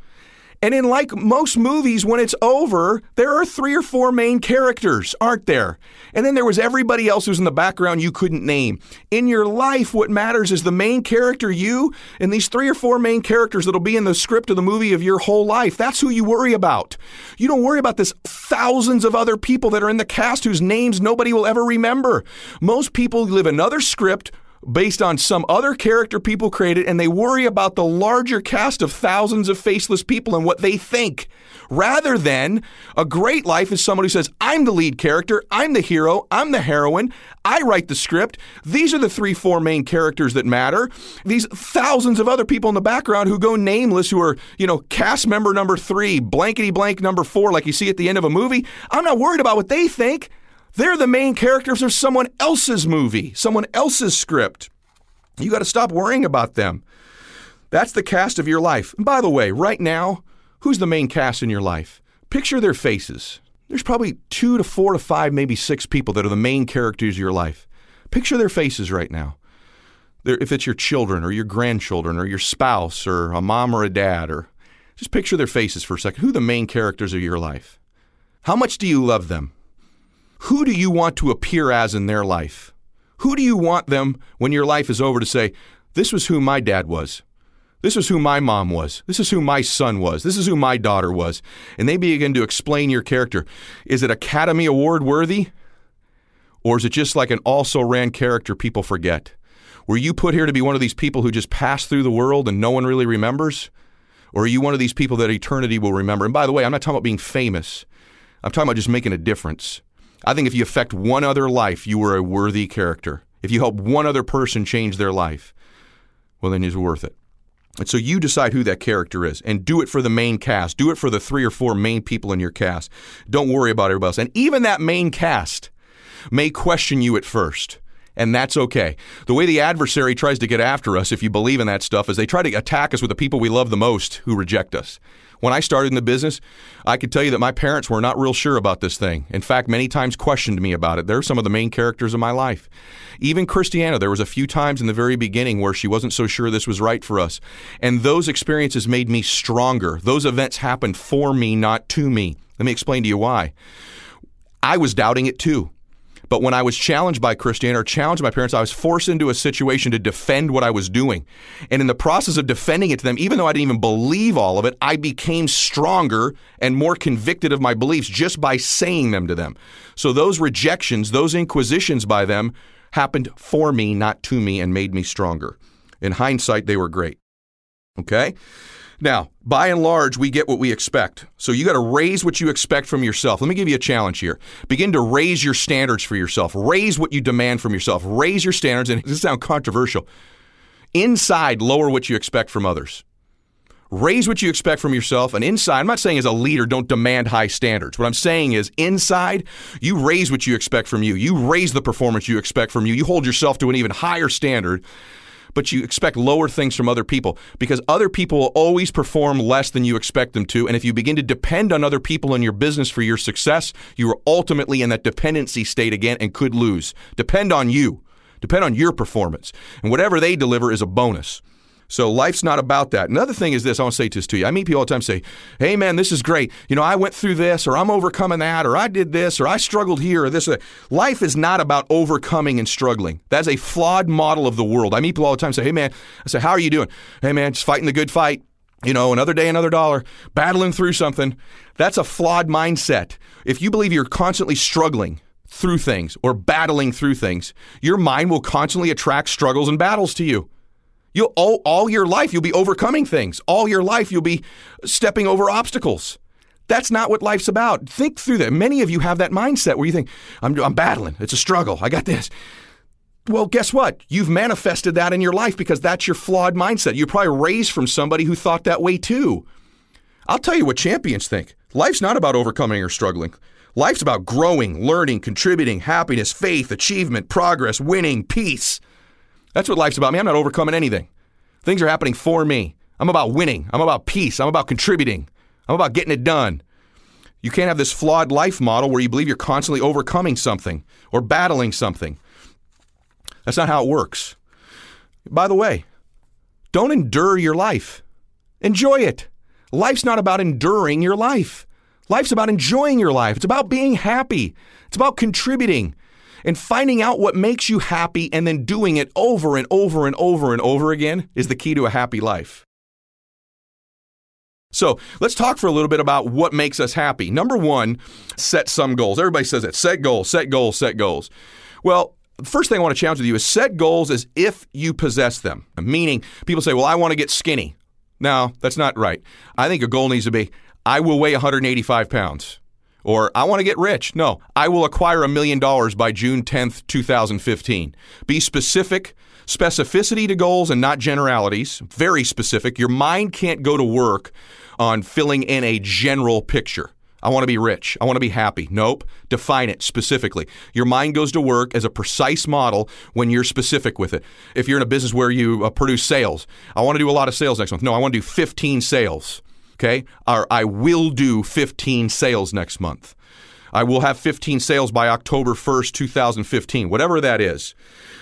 And in like most movies, when it's over, there are three or four main characters, aren't there? And then there was everybody else who's in the background you couldn't name. In your life, what matters is the main character, you, and these three or four main characters that'll be in the script of the movie of your whole life. That's who you worry about. You don't worry about this thousands of other people that are in the cast whose names nobody will ever remember. Most people live another script based on some other character people created, and they worry about the larger cast of thousands of faceless people and what they think. Rather than a great life is someone who says, I'm the lead character, I'm the hero, I'm the heroine, I write the script. These are the three, four main characters that matter. These thousands of other people in the background who go nameless, who are, you know, cast member number three, blankety blank number four, like you see at the end of a movie. I'm not worried about what they think. They're the main characters of someone else's movie, someone else's script. You got to stop worrying about them. That's the cast of your life. And by the way, right now, who's the main cast in your life? Picture their faces. There's probably two to four to five, maybe six people that are the main characters of your life. Picture their faces right now. They're, if it's your children or your grandchildren or your spouse or a mom or a dad, or just picture their faces for a second. Who are the main characters of your life? How much do you love them? Who do you want to appear as in their life? Who do you want them when your life is over to say, This was who my dad was? This is who my mom was. This is who my son was. This is who my daughter was. And they begin to explain your character. Is it Academy Award worthy? Or is it just like an also ran character people forget? Were you put here to be one of these people who just pass through the world and no one really remembers? Or are you one of these people that eternity will remember? And by the way, I'm not talking about being famous. I'm talking about just making a difference. I think if you affect one other life, you were a worthy character. If you help one other person change their life, well, then it's worth it. And so you decide who that character is and do it for the main cast. Do it for the three or four main people in your cast. Don't worry about everybody else. And even that main cast may question you at first. And that's okay. The way the adversary tries to get after us, if you believe in that stuff, is they try to attack us with the people we love the most who reject us. When I started in the business, I could tell you that my parents were not real sure about this thing. In fact, many times questioned me about it. They're some of the main characters of my life. Even Christiana, there was a few times in the very beginning where she wasn't so sure this was right for us. And those experiences made me stronger. Those events happened for me, not to me. Let me explain to you why. I was doubting it too. But when I was challenged by Christiana or challenged by parents, I was forced into a situation to defend what I was doing. And in the process of defending it to them, even though I didn't even believe all of it, I became stronger and more convicted of my beliefs just by saying them to them. So those rejections, those inquisitions by them happened for me, not to me, and made me stronger. In hindsight, they were great. Okay? Now, by and large, we get what we expect. So you got to raise what you expect from yourself. Let me give you a challenge here. Begin to raise your standards for yourself. Raise what you demand from yourself. Raise your standards. And this sounds controversial. Inside, lower what you expect from others. Raise what you expect from yourself. And inside, I'm not saying as a leader, don't demand high standards. What I'm saying is inside, you raise what you expect from you. You raise the performance you expect from you. You hold yourself to an even higher standard but you expect lower things from other people because other people will always perform less than you expect them to. And if you begin to depend on other people in your business for your success, you are ultimately in that dependency state again and could lose. Depend on you, depend on your performance. And whatever they deliver is a bonus. So life's not about that. Another thing is this, I want to say this to you. I meet people all the time say, hey man, this is great. You know, I went through this, or I'm overcoming that, or I did this, or I struggled here, or this. Or Life is not about overcoming and struggling. That's a flawed model of the world. I meet people all the time say, hey man, I say, how are you doing? Hey man, just fighting the good fight. You know, another day, another dollar, battling through something. That's a flawed mindset. If you believe you're constantly struggling, through things or battling through things, your mind will constantly attract struggles and battles to you. You'll all, all your life you'll be overcoming things. All your life you'll be stepping over obstacles. That's not what life's about. Think through that. Many of you have that mindset where you think, I'm, I'm battling. It's a struggle. I got this. Well, guess what? You've manifested that in your life because that's your flawed mindset. You're probably raised from somebody who thought that way too. I'll tell you what champions think. Life's not about overcoming or struggling. Life's about growing, learning, contributing, happiness, faith, achievement, progress, winning, peace. That's what life's about me. I'm not overcoming anything. Things are happening for me. I'm about winning. I'm about peace. I'm about contributing. I'm about getting it done. You can't have this flawed life model where you believe you're constantly overcoming something or battling something. That's not how it works. By the way, don't endure your life. Enjoy it. Life's not about enduring your life. Life's about enjoying your life. It's about being happy. It's about contributing and finding out what makes you happy and then doing it over and over and over and over again is the key to a happy life. So let's talk for a little bit about what makes us happy. Number one, set some goals. Everybody says it set goals, set goals, set goals. Well, first thing I want to challenge with you is set goals as if you possess them. Meaning, people say, well, I want to get skinny. No, that's not right. I think a goal needs to be, I will weigh 185 pounds. Or I want to get rich. No, I will acquire a million dollars by June 10th, 2015. Be specific, specificity to goals and not generalities. Very specific. Your mind can't go to work on filling in a general picture. I want to be rich. I want to be happy. Nope. Define it specifically. Your mind goes to work as a precise model when you're specific with it. If you're in a business where you uh, produce sales, I want to do a lot of sales next month. No, I want to do 15 sales okay? Or I will do 15 sales next month. I will have 15 sales by October 1st, 2015, whatever that is.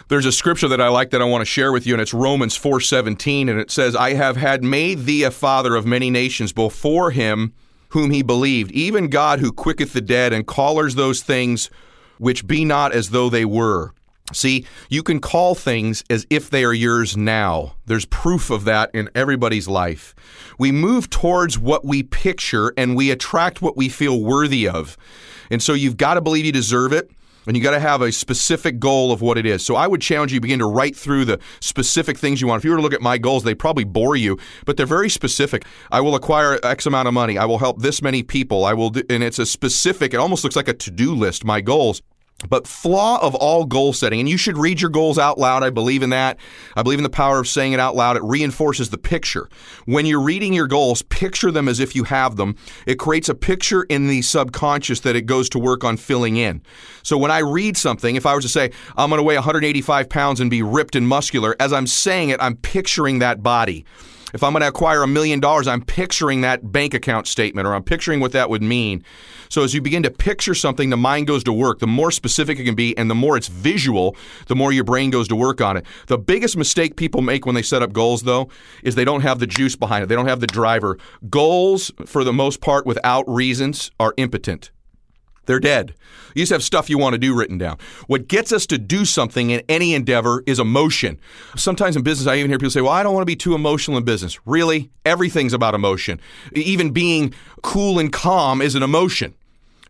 There's a scripture that I like that I want to share with you, and it's Romans 4:17, and it says, I have had made thee a father of many nations before him whom he believed, even God who quicketh the dead and callers those things which be not as though they were. See, you can call things as if they are yours now. There's proof of that in everybody's life. We move towards what we picture and we attract what we feel worthy of. And so you've got to believe you deserve it. And you got to have a specific goal of what it is. So I would challenge you begin to write through the specific things you want. If you were to look at my goals, they probably bore you, but they're very specific. I will acquire X amount of money. I will help this many people. I will, do, and it's a specific. It almost looks like a to-do list. My goals. But flaw of all goal setting, and you should read your goals out loud. I believe in that. I believe in the power of saying it out loud. It reinforces the picture. When you're reading your goals, picture them as if you have them. It creates a picture in the subconscious that it goes to work on filling in. So when I read something, if I was to say, I'm going to weigh 185 pounds and be ripped and muscular, as I'm saying it, I'm picturing that body. If I'm going to acquire a million dollars, I'm picturing that bank account statement or I'm picturing what that would mean. So as you begin to picture something, the mind goes to work. The more specific it can be and the more it's visual, the more your brain goes to work on it. The biggest mistake people make when they set up goals, though, is they don't have the juice behind it. They don't have the driver. Goals, for the most part, without reasons, are impotent. They're dead. You just have stuff you want to do written down. What gets us to do something in any endeavor is emotion. Sometimes in business, I even hear people say, Well, I don't want to be too emotional in business. Really? Everything's about emotion. Even being cool and calm is an emotion.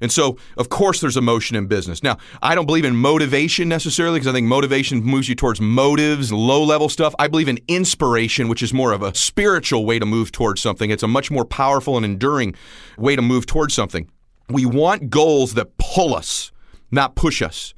And so, of course, there's emotion in business. Now, I don't believe in motivation necessarily because I think motivation moves you towards motives, low level stuff. I believe in inspiration, which is more of a spiritual way to move towards something. It's a much more powerful and enduring way to move towards something. We want goals that pull us, not push us.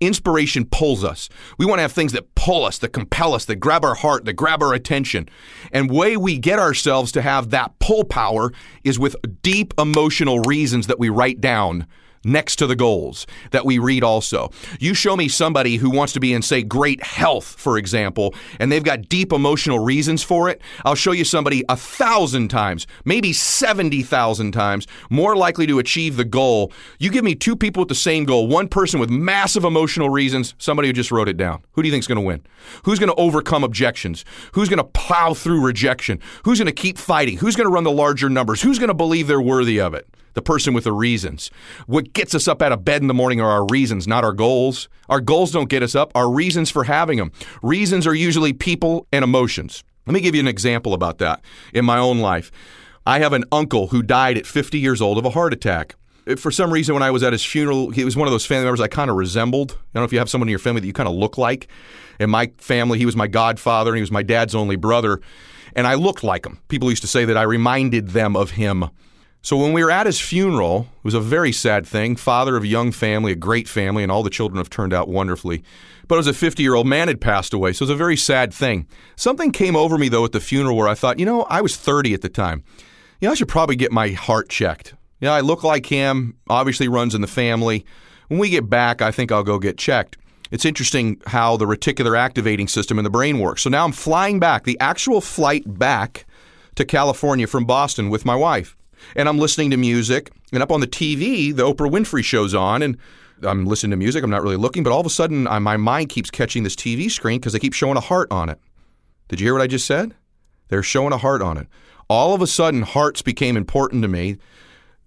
Inspiration pulls us. We want to have things that pull us, that compel us, that grab our heart, that grab our attention. And way we get ourselves to have that pull power is with deep emotional reasons that we write down next to the goals that we read also. You show me somebody who wants to be in, say, great health, for example, and they've got deep emotional reasons for it. I'll show you somebody a thousand times, maybe 70,000 times more likely to achieve the goal. You give me two people with the same goal, one person with massive emotional reasons, somebody who just wrote it down. Who do you think is going to win? Who's going to overcome objections? Who's going to plow through rejection? Who's going to keep fighting? Who's going to run the larger numbers? Who's going to believe they're worthy of it? The person with the reasons. What gets us up out of bed in the morning are our reasons, not our goals. Our goals don't get us up, our reasons for having them. Reasons are usually people and emotions. Let me give you an example about that in my own life. I have an uncle who died at 50 years old of a heart attack. For some reason, when I was at his funeral, he was one of those family members I kind of resembled. I don't know if you have someone in your family that you kind of look like. In my family, he was my godfather and he was my dad's only brother. And I looked like him. People used to say that I reminded them of him. So when we were at his funeral, it was a very sad thing. Father of a young family, a great family, and all the children have turned out wonderfully. But as a 50 year old man had passed away, so it was a very sad thing. Something came over me though at the funeral where I thought, you know, I was 30 at the time. You know, I should probably get my heart checked. Yeah, I look like him. Obviously, runs in the family. When we get back, I think I'll go get checked. It's interesting how the reticular activating system in the brain works. So now I'm flying back, the actual flight back to California from Boston with my wife and I'm listening to music, and up on the TV, the Oprah Winfrey show's on, and I'm listening to music. I'm not really looking, but all of a sudden, I, my mind keeps catching this TV screen because they keep showing a heart on it. Did you hear what I just said? They're showing a heart on it. all of a sudden, hearts became important to me.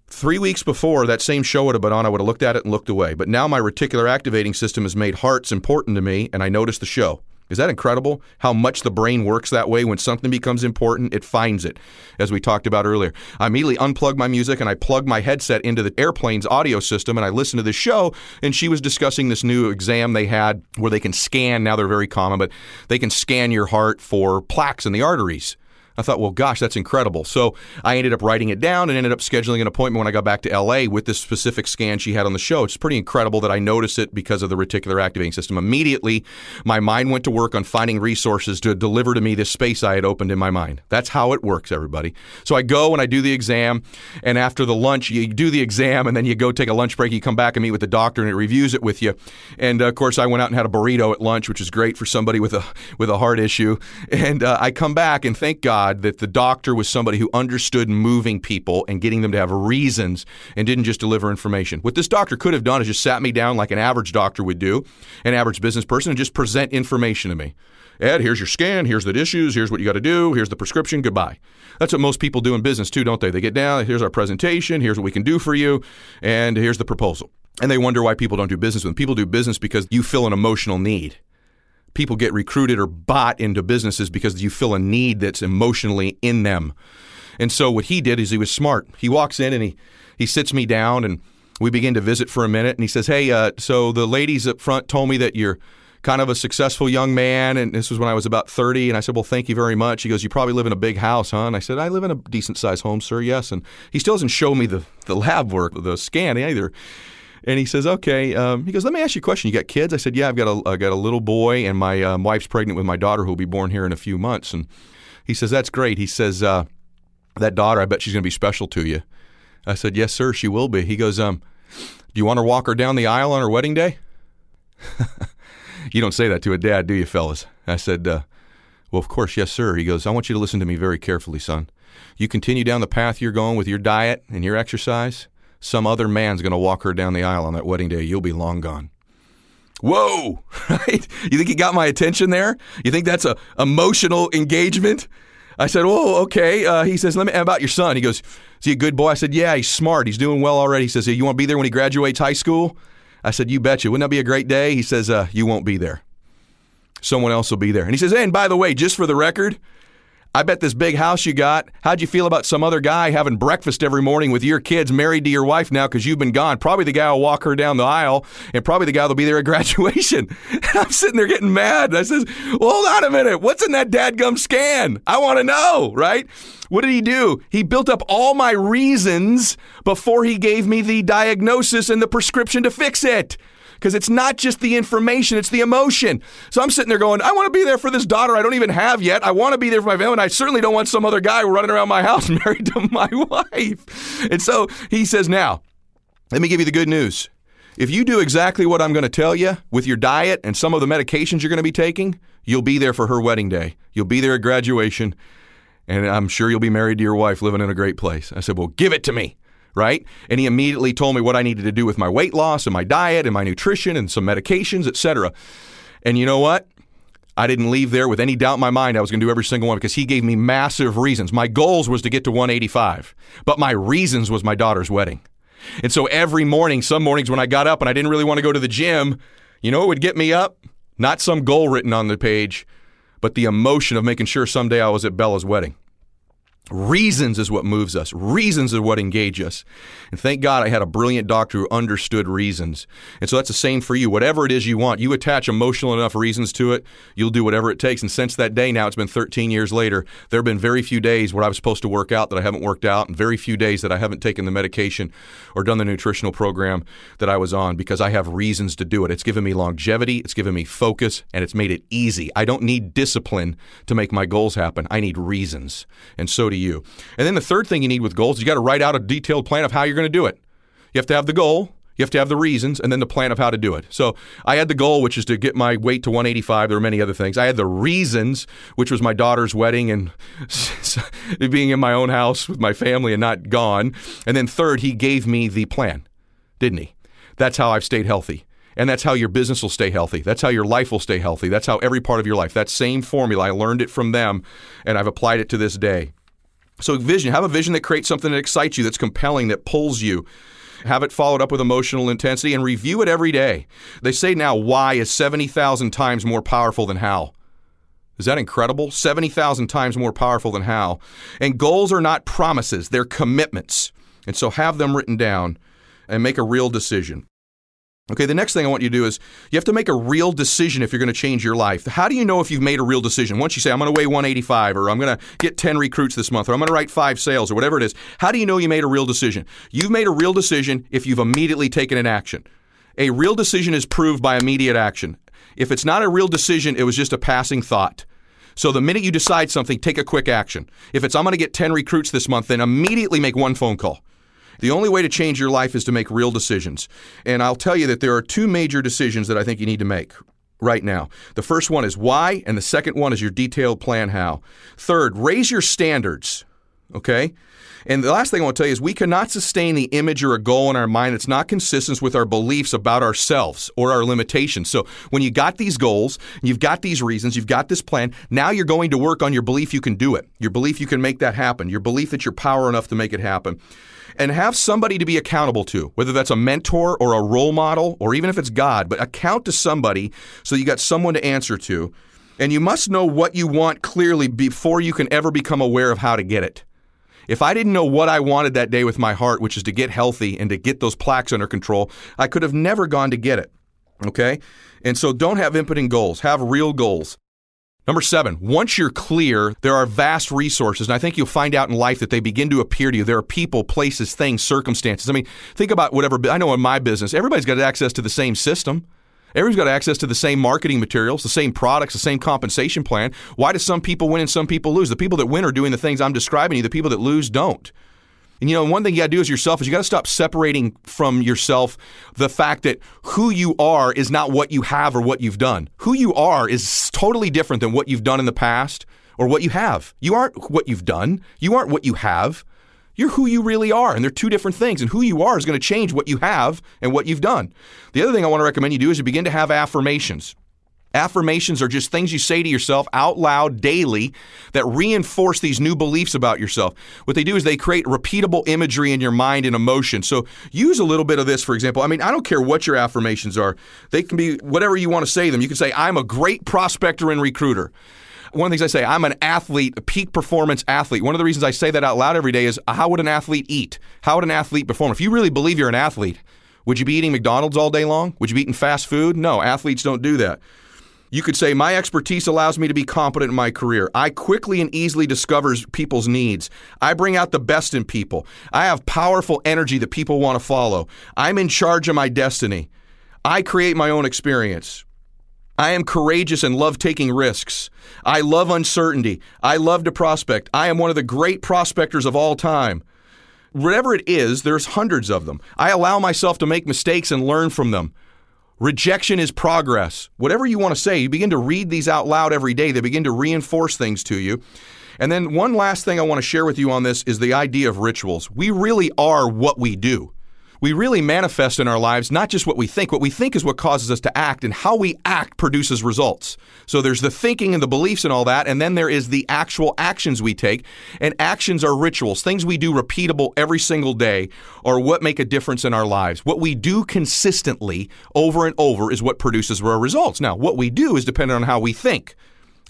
Three weeks before that same show would have been on, I would have looked at it and looked away. But now my reticular activating system has made hearts important to me, and I noticed the show. Is that incredible? How much the brain works that way when something becomes important, it finds it, as we talked about earlier. I immediately unplug my music and I plug my headset into the airplane's audio system and I listen to this show. And she was discussing this new exam they had where they can scan, now they're very common, but they can scan your heart for plaques in the arteries. I thought, well, gosh, that's incredible. So I ended up writing it down and ended up scheduling an appointment when I got back to LA with this specific scan she had on the show. It's pretty incredible that I noticed it because of the reticular activating system. Immediately, my mind went to work on finding resources to deliver to me this space I had opened in my mind. That's how it works, everybody. So I go and I do the exam, and after the lunch, you do the exam, and then you go take a lunch break. You come back and meet with the doctor, and it reviews it with you. And uh, of course, I went out and had a burrito at lunch, which is great for somebody with a with a heart issue. And uh, I come back, and thank God God that the doctor was somebody who understood moving people and getting them to have reasons and didn't just deliver information. What this doctor could have done is just sat me down like an average doctor would do, an average business person, and just present information to me. Ed, here's your scan, here's the issues, here's what you got to do, here's the prescription, goodbye. That's what most people do in business too, don't they? They get down, here's our presentation, here's what we can do for you, and here's the proposal. And they wonder why people don't do business with them. People do business because you fill an emotional need people get recruited or bought into businesses because you fill a need that's emotionally in them. And so what he did is he was smart. He walks in and he he sits me down and we begin to visit for a minute and he says, "Hey, uh, so the ladies up front told me that you're kind of a successful young man and this was when I was about 30 and I said, "Well, thank you very much." He goes, "You probably live in a big house, huh?" And I said, "I live in a decent sized home, sir." Yes. And he still doesn't show me the the lab work, the scan either. And he says, "Okay." Um, he goes, "Let me ask you a question. You got kids?" I said, "Yeah, I've got a I got a little boy, and my um, wife's pregnant with my daughter, who will be born here in a few months." And he says, "That's great." He says, uh, "That daughter, I bet she's going to be special to you." I said, "Yes, sir, she will be." He goes, "Um, do you want to walk her down the aisle on her wedding day?" you don't say that to a dad, do you, fellas? I said, uh, "Well, of course, yes, sir." He goes, "I want you to listen to me very carefully, son. You continue down the path you're going with your diet and your exercise." Some other man's going to walk her down the aisle on that wedding day. You'll be long gone. Whoa, right? You think he got my attention there? You think that's a emotional engagement? I said, "Oh, okay." Uh, he says, "Let me about your son." He goes, "Is he a good boy?" I said, "Yeah, he's smart. He's doing well already." He says, "You want to be there when he graduates high school?" I said, "You betcha. Wouldn't that be a great day?" He says, uh, "You won't be there. Someone else will be there." And he says, "Hey, and by the way, just for the record, I bet this big house you got, how'd you feel about some other guy having breakfast every morning with your kids married to your wife now because you've been gone? Probably the guy will walk her down the aisle and probably the guy will be there at graduation. And I'm sitting there getting mad. And I says, well, hold on a minute. What's in that dadgum scan? I want to know, right? What did he do? He built up all my reasons before he gave me the diagnosis and the prescription to fix it because it's not just the information, it's the emotion. So I'm sitting there going, I want to be there for this daughter I don't even have yet. I want to be there for my family, and I certainly don't want some other guy running around my house married to my wife. And so he says, Now, let me give you the good news. If you do exactly what I'm going to tell you with your diet and some of the medications you're going to be taking, you'll be there for her wedding day. You'll be there at graduation, and I'm sure you'll be married to your wife living in a great place. I said, Well, give it to me right? And he immediately told me what I needed to do with my weight loss and my diet and my nutrition and some medications, etc. And you know what? I didn't leave there with any doubt in my mind I was going to do every single one because he gave me massive reasons. My goals was to get to 185, but my reasons was my daughter's wedding. And so every morning, some mornings when I got up and I didn't really want to go to the gym, you know what would get me up? Not some goal written on the page, but the emotion of making sure someday I was at Bella's wedding. Reasons is what moves us. Reasons is what engage us. And thank God I had a brilliant doctor who understood reasons. And so that's the same for you. Whatever it is you want, you attach emotional enough reasons to it, you'll do whatever it takes. And since that day now, it's been 13 years later, there have been very few days where I was supposed to work out that I haven't worked out, and very few days that I haven't taken the medication or done the nutritional program that I was on because I have reasons to do it. It's given me longevity, it's given me focus, and it's made it easy. I don't need discipline to make my goals happen. I need reasons. And so to you. And then the third thing you need with goals you got to write out a detailed plan of how you're going to do it. You have to have the goal, you have to have the reasons and then the plan of how to do it. So I had the goal, which is to get my weight to 185. There were many other things. I had the reasons, which was my daughter's wedding and being in my own house with my family and not gone. And then third, he gave me the plan, didn't he? That's how I've stayed healthy. And that's how your business will stay healthy. That's how your life will stay healthy. That's how every part of your life, that same formula, I learned it from them and I've applied it to this day. So, vision, have a vision that creates something that excites you, that's compelling, that pulls you. Have it followed up with emotional intensity and review it every day. They say now why is 70,000 times more powerful than how. Is that incredible? 70,000 times more powerful than how. And goals are not promises, they're commitments. And so have them written down and make a real decision. Okay, the next thing I want you to do is you have to make a real decision if you're going to change your life. How do you know if you've made a real decision? Once you say, I'm going to weigh 185, or I'm going to get 10 recruits this month, or I'm going to write five sales, or whatever it is, how do you know you made a real decision? You've made a real decision if you've immediately taken an action. A real decision is proved by immediate action. If it's not a real decision, it was just a passing thought. So the minute you decide something, take a quick action. If it's I'm going to get 10 recruits this month, then immediately make one phone call. The only way to change your life is to make real decisions. And I'll tell you that there are two major decisions that I think you need to make right now. The first one is why, and the second one is your detailed plan how. Third, raise your standards. Okay? And the last thing I want to tell you is we cannot sustain the image or a goal in our mind that's not consistent with our beliefs about ourselves or our limitations. So when you got these goals, you've got these reasons, you've got this plan, now you're going to work on your belief you can do it, your belief you can make that happen, your belief that you're power enough to make it happen and have somebody to be accountable to, whether that's a mentor or a role model, or even if it's God, but account to somebody so you got someone to answer to. And you must know what you want clearly before you can ever become aware of how to get it. If I didn't know what I wanted that day with my heart, which is to get healthy and to get those plaques under control, I could have never gone to get it. Okay? And so don't have impotent goals, have real goals. Number seven, once you're clear, there are vast resources. And I think you'll find out in life that they begin to appear to you. There are people, places, things, circumstances. I mean, think about whatever, I know in my business, everybody's got access to the same system. Everybody's got access to the same marketing materials, the same products, the same compensation plan. Why do some people win and some people lose? The people that win are doing the things I'm describing to you. The people that lose don't. And you know, one thing you got to do as yourself is you got to stop separating from yourself the fact that who you are is not what you have or what you've done. Who you are is totally different than what you've done in the past or what you have. You aren't what you've done. You aren't what you have. You're who you really are, and they're two different things. And who you are is going to change what you have and what you've done. The other thing I want to recommend you do is you begin to have affirmations. Affirmations are just things you say to yourself out loud daily that reinforce these new beliefs about yourself. What they do is they create repeatable imagery in your mind and emotion. So use a little bit of this, for example. I mean, I don't care what your affirmations are, they can be whatever you want to say them. You can say, I'm a great prospector and recruiter. One of the things I say, I'm an athlete, a peak performance athlete. One of the reasons I say that out loud every day is how would an athlete eat? How would an athlete perform? If you really believe you're an athlete, would you be eating McDonald's all day long? Would you be eating fast food? No, athletes don't do that. You could say, My expertise allows me to be competent in my career. I quickly and easily discover people's needs. I bring out the best in people. I have powerful energy that people want to follow. I'm in charge of my destiny. I create my own experience. I am courageous and love taking risks. I love uncertainty. I love to prospect. I am one of the great prospectors of all time. Whatever it is, there's hundreds of them. I allow myself to make mistakes and learn from them. Rejection is progress. Whatever you want to say, you begin to read these out loud every day. They begin to reinforce things to you. And then, one last thing I want to share with you on this is the idea of rituals. We really are what we do we really manifest in our lives not just what we think. What we think is what causes us to act, and how we act produces results. So there's the thinking and the beliefs and all that, and then there is the actual actions we take. And actions are rituals, things we do repeatable every single day, are what make a difference in our lives. What we do consistently over and over is what produces our results. Now, what we do is dependent on how we think.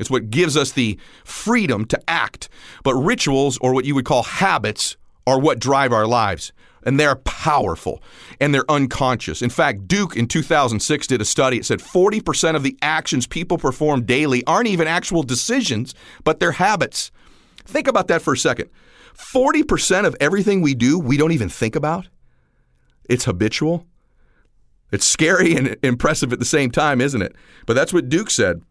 It's what gives us the freedom to act. But rituals, or what you would call habits, are what drive our lives and they're powerful and they're unconscious. In fact, Duke in 2006 did a study. It said 40% of the actions people perform daily aren't even actual decisions, but they're habits. Think about that for a second. 40% of everything we do, we don't even think about. It's habitual. It's scary and impressive at the same time, isn't it? But that's what Duke said.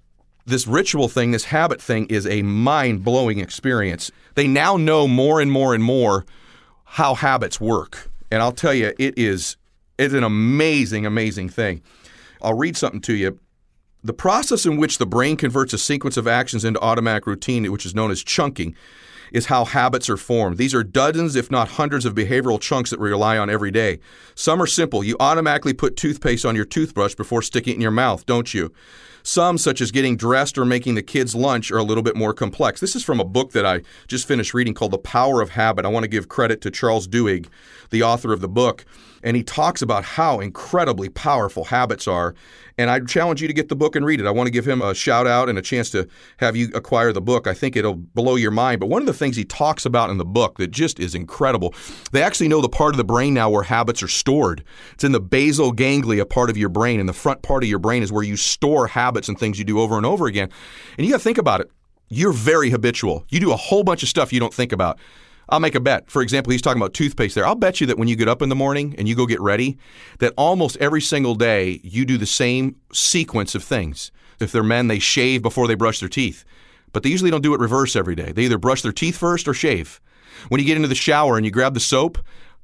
This ritual thing, this habit thing, is a mind blowing experience. They now know more and more and more how habits work. And I'll tell you, it is it's an amazing, amazing thing. I'll read something to you. The process in which the brain converts a sequence of actions into automatic routine, which is known as chunking, is how habits are formed. These are dozens, if not hundreds, of behavioral chunks that we rely on every day. Some are simple. You automatically put toothpaste on your toothbrush before sticking it in your mouth, don't you? Some, such as getting dressed or making the kids' lunch, are a little bit more complex. This is from a book that I just finished reading called The Power of Habit. I want to give credit to Charles Duhigg, the author of the book and he talks about how incredibly powerful habits are. And I challenge you to get the book and read it. I want to give him a shout out and a chance to have you acquire the book. I think it'll blow your mind. But one of the things he talks about in the book that just is incredible, they actually know the part of the brain now where habits are stored. It's in the basal ganglia part of your brain, and the front part of your brain is where you store habits and things you do over and over again. And you got to think about it. You're very habitual. You do a whole bunch of stuff you don't think about. I'll make a bet. For example, he's talking about toothpaste there. I'll bet you that when you get up in the morning and you go get ready, that almost every single day you do the same sequence of things. If they're men, they shave before they brush their teeth. But they usually don't do it reverse every day. They either brush their teeth first or shave. When you get into the shower and you grab the soap,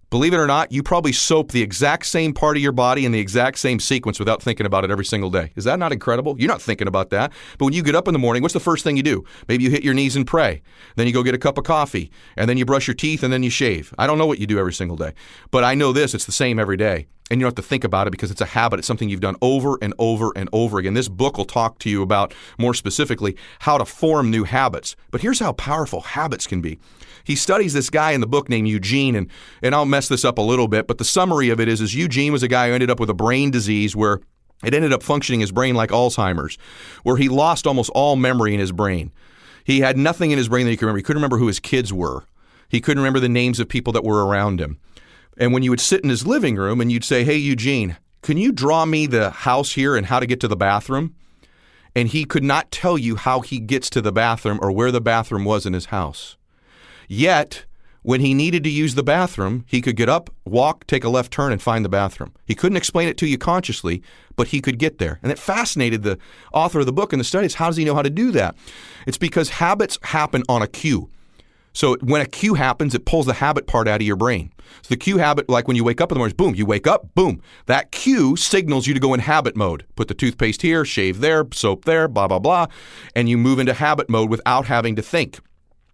Believe it or not, you probably soap the exact same part of your body in the exact same sequence without thinking about it every single day. Is that not incredible? You're not thinking about that. But when you get up in the morning, what's the first thing you do? Maybe you hit your knees and pray. Then you go get a cup of coffee. And then you brush your teeth and then you shave. I don't know what you do every single day. But I know this it's the same every day. And you don't have to think about it because it's a habit. It's something you've done over and over and over again. This book will talk to you about more specifically how to form new habits. But here's how powerful habits can be he studies this guy in the book named Eugene, and, and I'll mess this up a little bit, but the summary of it is, is Eugene was a guy who ended up with a brain disease where it ended up functioning his brain like Alzheimer's, where he lost almost all memory in his brain. He had nothing in his brain that he could remember. He couldn't remember who his kids were. He couldn't remember the names of people that were around him. And when you would sit in his living room and you'd say, Hey, Eugene, can you draw me the house here and how to get to the bathroom? And he could not tell you how he gets to the bathroom or where the bathroom was in his house. Yet, when he needed to use the bathroom, he could get up, walk, take a left turn, and find the bathroom. He couldn't explain it to you consciously, but he could get there. And it fascinated the author of the book and the studies. How does he know how to do that? It's because habits happen on a cue. So when a cue happens, it pulls the habit part out of your brain. So the cue habit, like when you wake up in the morning, boom, you wake up, boom. That cue signals you to go in habit mode. Put the toothpaste here, shave there, soap there, blah, blah, blah. And you move into habit mode without having to think.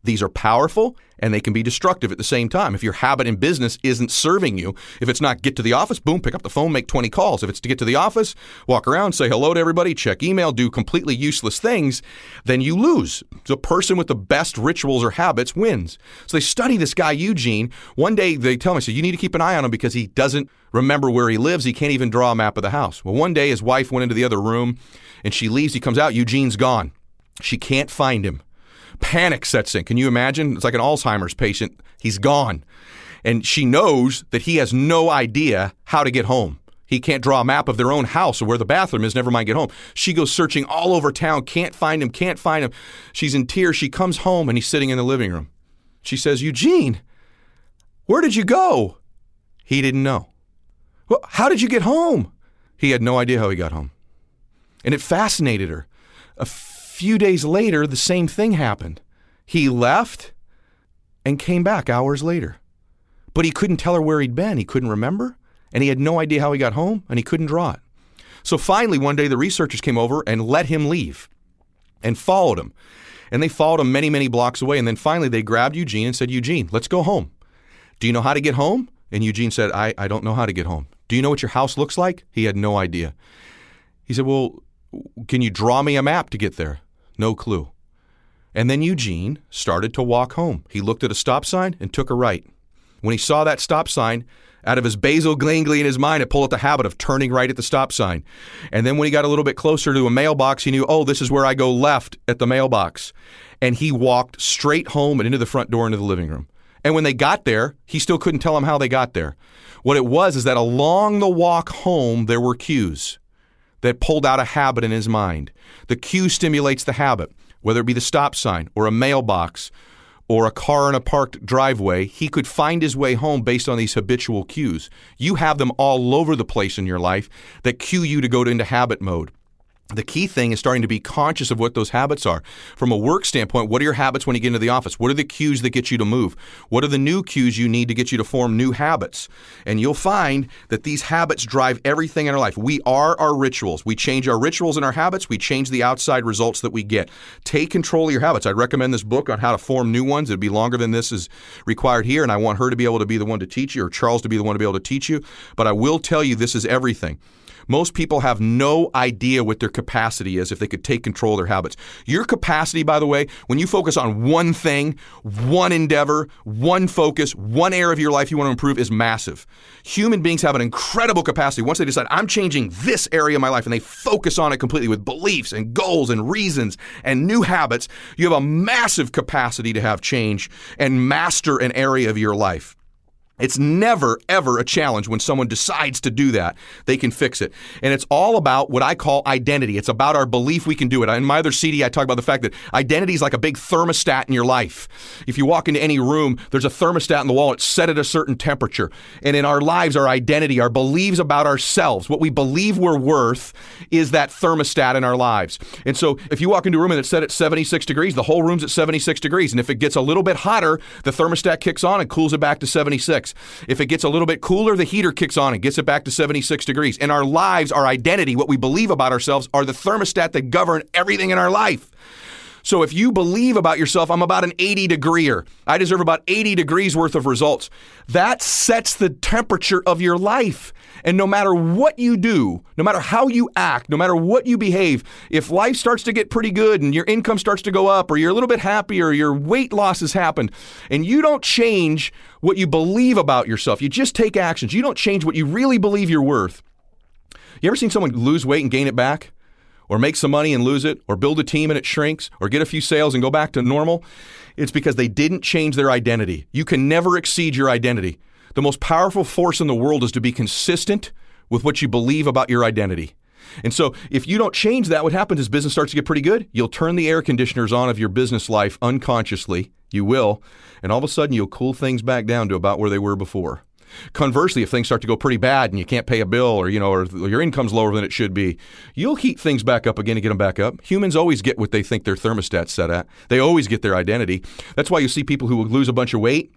These are powerful and they can be destructive at the same time. If your habit in business isn't serving you, if it's not get to the office, boom, pick up the phone, make 20 calls. If it's to get to the office, walk around, say hello to everybody, check email, do completely useless things, then you lose. The person with the best rituals or habits wins. So they study this guy, Eugene. One day they tell me, so you need to keep an eye on him because he doesn't remember where he lives. He can't even draw a map of the house. Well, one day his wife went into the other room and she leaves. He comes out, Eugene's gone. She can't find him. Panic sets in. Can you imagine? It's like an Alzheimer's patient. He's gone. And she knows that he has no idea how to get home. He can't draw a map of their own house or where the bathroom is, never mind get home. She goes searching all over town, can't find him, can't find him. She's in tears. She comes home and he's sitting in the living room. She says, Eugene, where did you go? He didn't know. Well, how did you get home? He had no idea how he got home. And it fascinated her. A few days later, the same thing happened. He left and came back hours later. But he couldn't tell her where he'd been. He couldn't remember, and he had no idea how he got home, and he couldn't draw it. So finally, one day, the researchers came over and let him leave and followed him. And they followed him many, many blocks away. And then finally, they grabbed Eugene and said, Eugene, let's go home. Do you know how to get home? And Eugene said, I, I don't know how to get home. Do you know what your house looks like? He had no idea. He said, Well, can you draw me a map to get there? No clue. And then Eugene started to walk home. He looked at a stop sign and took a right. When he saw that stop sign, out of his basal ganglia in his mind, it pulled up the habit of turning right at the stop sign. And then when he got a little bit closer to a mailbox, he knew, oh, this is where I go left at the mailbox. And he walked straight home and into the front door into the living room. And when they got there, he still couldn't tell them how they got there. What it was is that along the walk home, there were cues that pulled out a habit in his mind. The cue stimulates the habit, whether it be the stop sign or a mailbox or a car in a parked driveway. He could find his way home based on these habitual cues. You have them all over the place in your life that cue you to go into habit mode. The key thing is starting to be conscious of what those habits are. From a work standpoint, what are your habits when you get into the office? What are the cues that get you to move? What are the new cues you need to get you to form new habits? And you'll find that these habits drive everything in our life. We are our rituals. We change our rituals and our habits, we change the outside results that we get. Take control of your habits. I'd recommend this book on how to form new ones. It'd be longer than this is required here, and I want her to be able to be the one to teach you, or Charles to be the one to be able to teach you. But I will tell you this is everything. Most people have no idea what their capacity is if they could take control of their habits. Your capacity, by the way, when you focus on one thing, one endeavor, one focus, one area of your life you want to improve is massive. Human beings have an incredible capacity. Once they decide, I'm changing this area of my life, and they focus on it completely with beliefs and goals and reasons and new habits, you have a massive capacity to have change and master an area of your life. It's never, ever a challenge when someone decides to do that. They can fix it. And it's all about what I call identity. It's about our belief we can do it. In my other CD, I talk about the fact that identity is like a big thermostat in your life. If you walk into any room, there's a thermostat in the wall. It's set at a certain temperature. And in our lives, our identity, our beliefs about ourselves, what we believe we're worth, is that thermostat in our lives. And so if you walk into a room and it's set at 76 degrees, the whole room's at 76 degrees. And if it gets a little bit hotter, the thermostat kicks on and cools it back to 76. If it gets a little bit cooler, the heater kicks on and gets it back to 76 degrees. And our lives, our identity, what we believe about ourselves are the thermostat that govern everything in our life. So if you believe about yourself, I'm about an 80 degreeer. I deserve about 80 degrees worth of results. That sets the temperature of your life. And no matter what you do, no matter how you act, no matter what you behave, if life starts to get pretty good and your income starts to go up, or you're a little bit happier, your weight loss has happened, and you don't change what you believe about yourself, you just take actions, you don't change what you really believe you're worth. You ever seen someone lose weight and gain it back? Or make some money and lose it, or build a team and it shrinks, or get a few sales and go back to normal? It's because they didn't change their identity. You can never exceed your identity. The most powerful force in the world is to be consistent with what you believe about your identity. And so, if you don't change that, what happens is business starts to get pretty good. You'll turn the air conditioners on of your business life unconsciously. You will. And all of a sudden, you'll cool things back down to about where they were before. Conversely, if things start to go pretty bad and you can't pay a bill or you know or your income's lower than it should be, you'll heat things back up again and get them back up. Humans always get what they think their thermostat's set at. They always get their identity. That's why you see people who lose a bunch of weight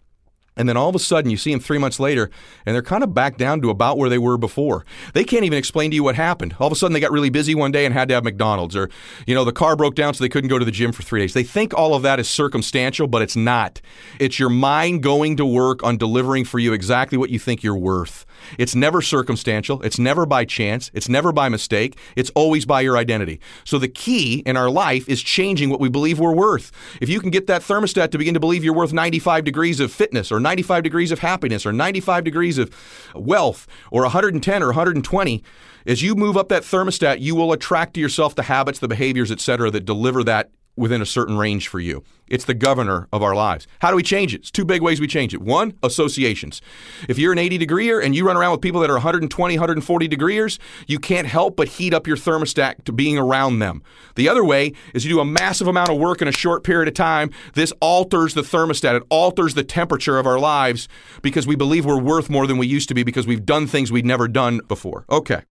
and then all of a sudden, you see them three months later, and they're kind of back down to about where they were before. They can't even explain to you what happened. All of a sudden, they got really busy one day and had to have McDonald's, or, you know, the car broke down so they couldn't go to the gym for three days. They think all of that is circumstantial, but it's not. It's your mind going to work on delivering for you exactly what you think you're worth. It's never circumstantial. It's never by chance. It's never by mistake. It's always by your identity. So the key in our life is changing what we believe we're worth. If you can get that thermostat to begin to believe you're worth 95 degrees of fitness or 95 degrees of happiness or 95 degrees of wealth or 110 or 120, as you move up that thermostat, you will attract to yourself the habits, the behaviors, etc., that deliver that within a certain range for you. It's the governor of our lives. How do we change it? It's two big ways we change it. One, associations. If you're an 80 degreeer and you run around with people that are 120, 140 degrees, you can't help but heat up your thermostat to being around them. The other way is you do a massive amount of work in a short period of time. This alters the thermostat. It alters the temperature of our lives because we believe we're worth more than we used to be because we've done things we'd never done before. Okay.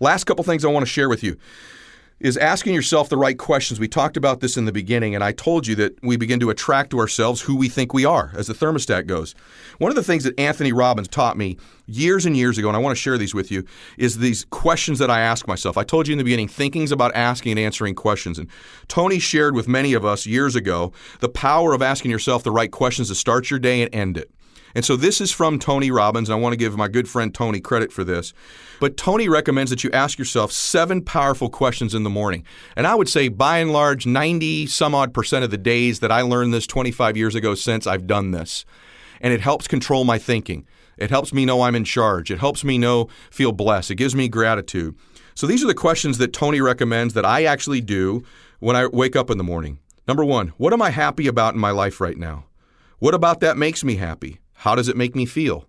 Last couple things I want to share with you is asking yourself the right questions. We talked about this in the beginning, and I told you that we begin to attract to ourselves who we think we are as the thermostat goes. One of the things that Anthony Robbins taught me years and years ago, and I want to share these with you, is these questions that I ask myself. I told you in the beginning, thinking's about asking and answering questions. And Tony shared with many of us years ago the power of asking yourself the right questions to start your day and end it. And so this is from Tony Robbins, and I want to give my good friend Tony credit for this. But Tony recommends that you ask yourself seven powerful questions in the morning. And I would say, by and large, 90 some odd percent of the days that I learned this 25 years ago since, I've done this. And it helps control my thinking. It helps me know I'm in charge. It helps me know, feel blessed. It gives me gratitude. So these are the questions that Tony recommends that I actually do when I wake up in the morning. Number one, what am I happy about in my life right now? What about that makes me happy? How does it make me feel?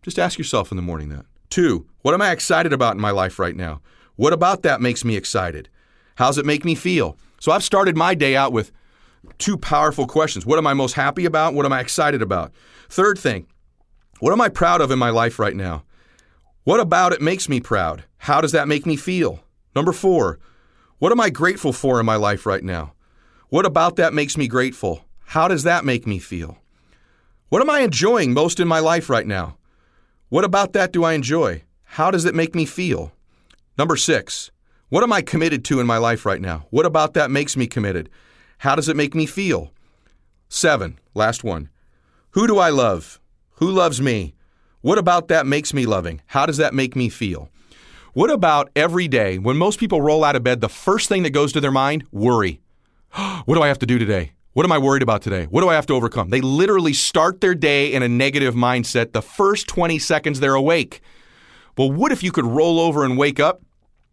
Just ask yourself in the morning that. Two, what am I excited about in my life right now? What about that makes me excited? How's it make me feel? So I've started my day out with two powerful questions. What am I most happy about? What am I excited about? Third thing, what am I proud of in my life right now? What about it makes me proud? How does that make me feel? Number four, What am I grateful for in my life right now? What about that makes me grateful? How does that make me feel? What am I enjoying most in my life right now? What about that do I enjoy? How does it make me feel? Number six, what am I committed to in my life right now? What about that makes me committed? How does it make me feel? Seven, last one. Who do I love? Who loves me? What about that makes me loving? How does that make me feel? What about every day when most people roll out of bed, the first thing that goes to their mind? Worry. what do I have to do today? What am I worried about today? What do I have to overcome? They literally start their day in a negative mindset the first 20 seconds they're awake. Well, what if you could roll over and wake up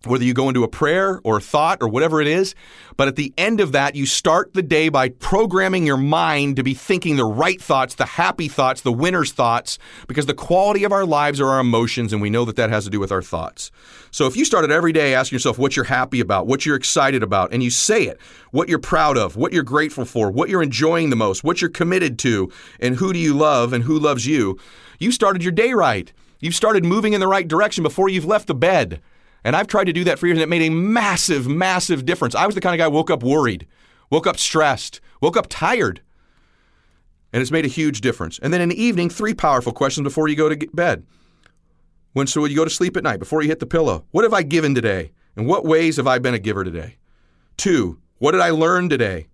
whether you go into a prayer or a thought or whatever it is. But at the end of that, you start the day by programming your mind to be thinking the right thoughts, the happy thoughts, the winner's thoughts, because the quality of our lives are our emotions, and we know that that has to do with our thoughts. So if you started every day asking yourself what you're happy about, what you're excited about, and you say it, what you're proud of, what you're grateful for, what you're enjoying the most, what you're committed to, and who do you love and who loves you, you started your day right. You've started moving in the right direction before you've left the bed. And I've tried to do that for years, and it made a massive, massive difference. I was the kind of guy woke up worried, woke up stressed, woke up tired. And it's made a huge difference. And then in the evening, three powerful questions before you go to bed. When so you go to sleep at night, before you hit the pillow, what have I given today? In what ways have I been a giver today? Two, what did I learn today?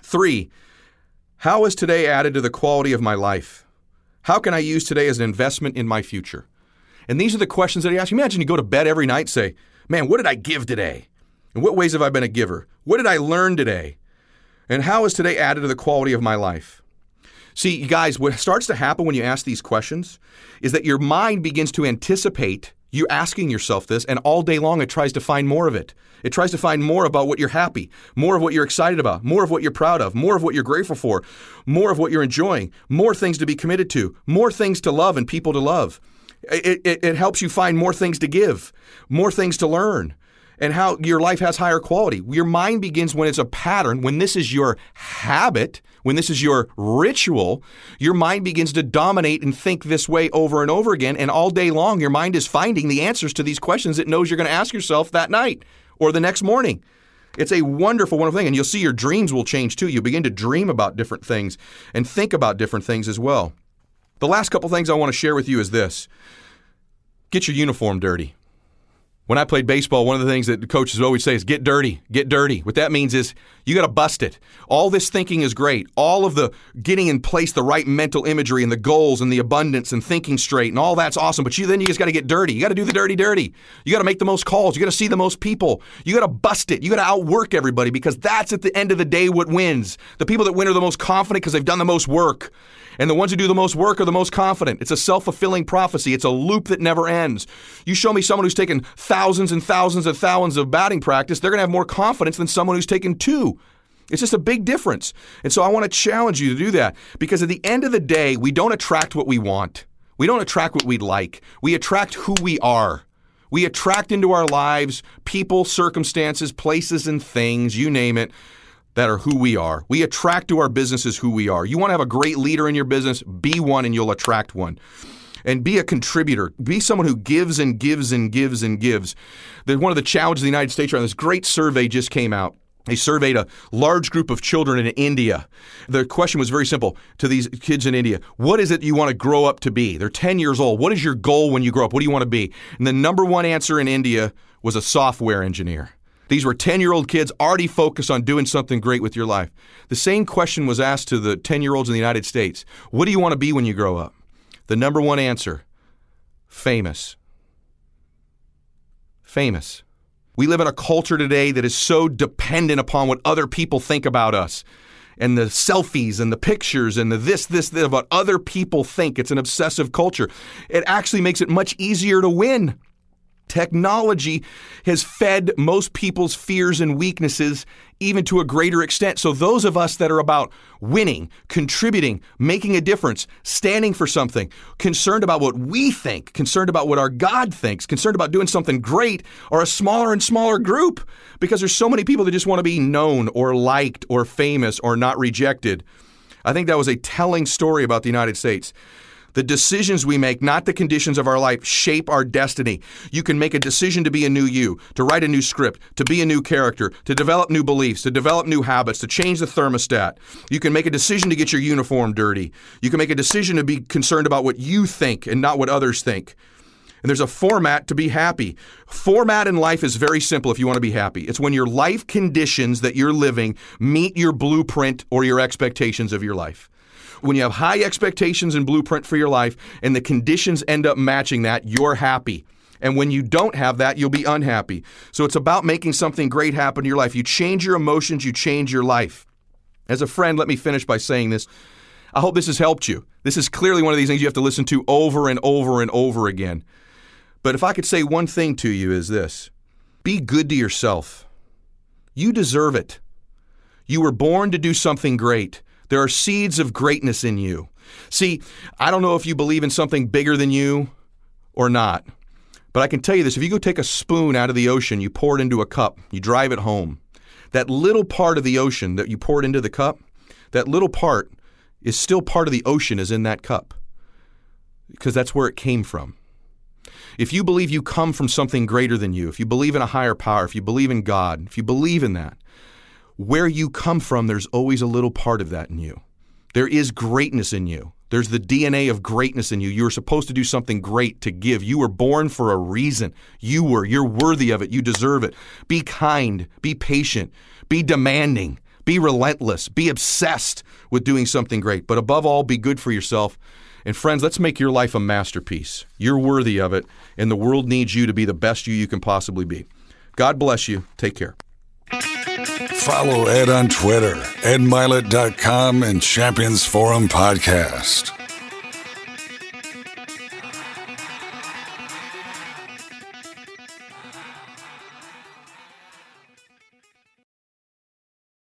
Three, how is today added to the quality of my life? How can I use today as an investment in my future? And these are the questions that he asks. Imagine you go to bed every night and say, Man, what did I give today? In what ways have I been a giver? What did I learn today? And how has today added to the quality of my life? See, guys, what starts to happen when you ask these questions is that your mind begins to anticipate you asking yourself this, and all day long it tries to find more of it. It tries to find more about what you're happy, more of what you're excited about, more of what you're proud of, more of what you're grateful for, more of what you're enjoying, more things to be committed to, more things to love and people to love. It, it, it helps you find more things to give, more things to learn, and how your life has higher quality. Your mind begins when it's a pattern, when this is your habit, when this is your ritual, your mind begins to dominate and think this way over and over again. And all day long, your mind is finding the answers to these questions it knows you're going to ask yourself that night or the next morning. It's a wonderful, wonderful thing. And you'll see your dreams will change too. You'll begin to dream about different things and think about different things as well. The last couple things I want to share with you is this get your uniform dirty. When I played baseball, one of the things that coaches always say is get dirty, get dirty. What that means is you got to bust it. All this thinking is great. All of the getting in place the right mental imagery and the goals and the abundance and thinking straight and all that's awesome. But you then you just got to get dirty. You got to do the dirty, dirty. You got to make the most calls. You got to see the most people. You got to bust it. You got to outwork everybody because that's at the end of the day what wins. The people that win are the most confident because they've done the most work. And the ones who do the most work are the most confident. It's a self fulfilling prophecy. It's a loop that never ends. You show me someone who's taken thousands and thousands and thousands of batting practice, they're going to have more confidence than someone who's taken two. It's just a big difference. And so I want to challenge you to do that because at the end of the day, we don't attract what we want. We don't attract what we'd like. We attract who we are. We attract into our lives people, circumstances, places, and things, you name it, that are who we are. We attract to our businesses who we are. You want to have a great leader in your business, be one and you'll attract one. And be a contributor. Be someone who gives and gives and gives and gives. There's one of the challenges of the United States around this great survey just came out. They surveyed a large group of children in India. The question was very simple to these kids in India What is it you want to grow up to be? They're 10 years old. What is your goal when you grow up? What do you want to be? And the number one answer in India was a software engineer. These were 10 year old kids already focused on doing something great with your life. The same question was asked to the 10 year olds in the United States What do you want to be when you grow up? The number one answer famous. Famous. We live in a culture today that is so dependent upon what other people think about us and the selfies and the pictures and the this, this, this, what other people think. It's an obsessive culture. It actually makes it much easier to win. Technology has fed most people's fears and weaknesses even to a greater extent. So, those of us that are about winning, contributing, making a difference, standing for something, concerned about what we think, concerned about what our God thinks, concerned about doing something great, are a smaller and smaller group because there's so many people that just want to be known or liked or famous or not rejected. I think that was a telling story about the United States. The decisions we make, not the conditions of our life, shape our destiny. You can make a decision to be a new you, to write a new script, to be a new character, to develop new beliefs, to develop new habits, to change the thermostat. You can make a decision to get your uniform dirty. You can make a decision to be concerned about what you think and not what others think. And there's a format to be happy. Format in life is very simple if you want to be happy. It's when your life conditions that you're living meet your blueprint or your expectations of your life when you have high expectations and blueprint for your life and the conditions end up matching that, you're happy. And when you don't have that, you'll be unhappy. So it's about making something great happen in your life. You change your emotions, you change your life. As a friend, let me finish by saying this. I hope this has helped you. This is clearly one of these things you have to listen to over and over and over again. But if I could say one thing to you is this be good to yourself. You deserve it. You were born to do something great. There are seeds of greatness in you. See, I don't know if you believe in something bigger than you or not, but I can tell you this if you go take a spoon out of the ocean, you pour it into a cup, you drive it home, that little part of the ocean that you poured into the cup, that little part is still part of the ocean is in that cup because that's where it came from. If you believe you come from something greater than you, if you believe in a higher power, if you believe in God, if you believe in that, where you come from, there's always a little part of that in you. There is greatness in you. There's the DNA of greatness in you. You are supposed to do something great to give. You were born for a reason. You were. You're worthy of it. You deserve it. Be kind. Be patient. Be demanding. Be relentless. Be obsessed with doing something great. But above all, be good for yourself. And friends, let's make your life a masterpiece. You're worthy of it, and the world needs you to be the best you you can possibly be. God bless you. Take care. Follow Ed on Twitter, edmylett.com, and Champions Forum Podcast.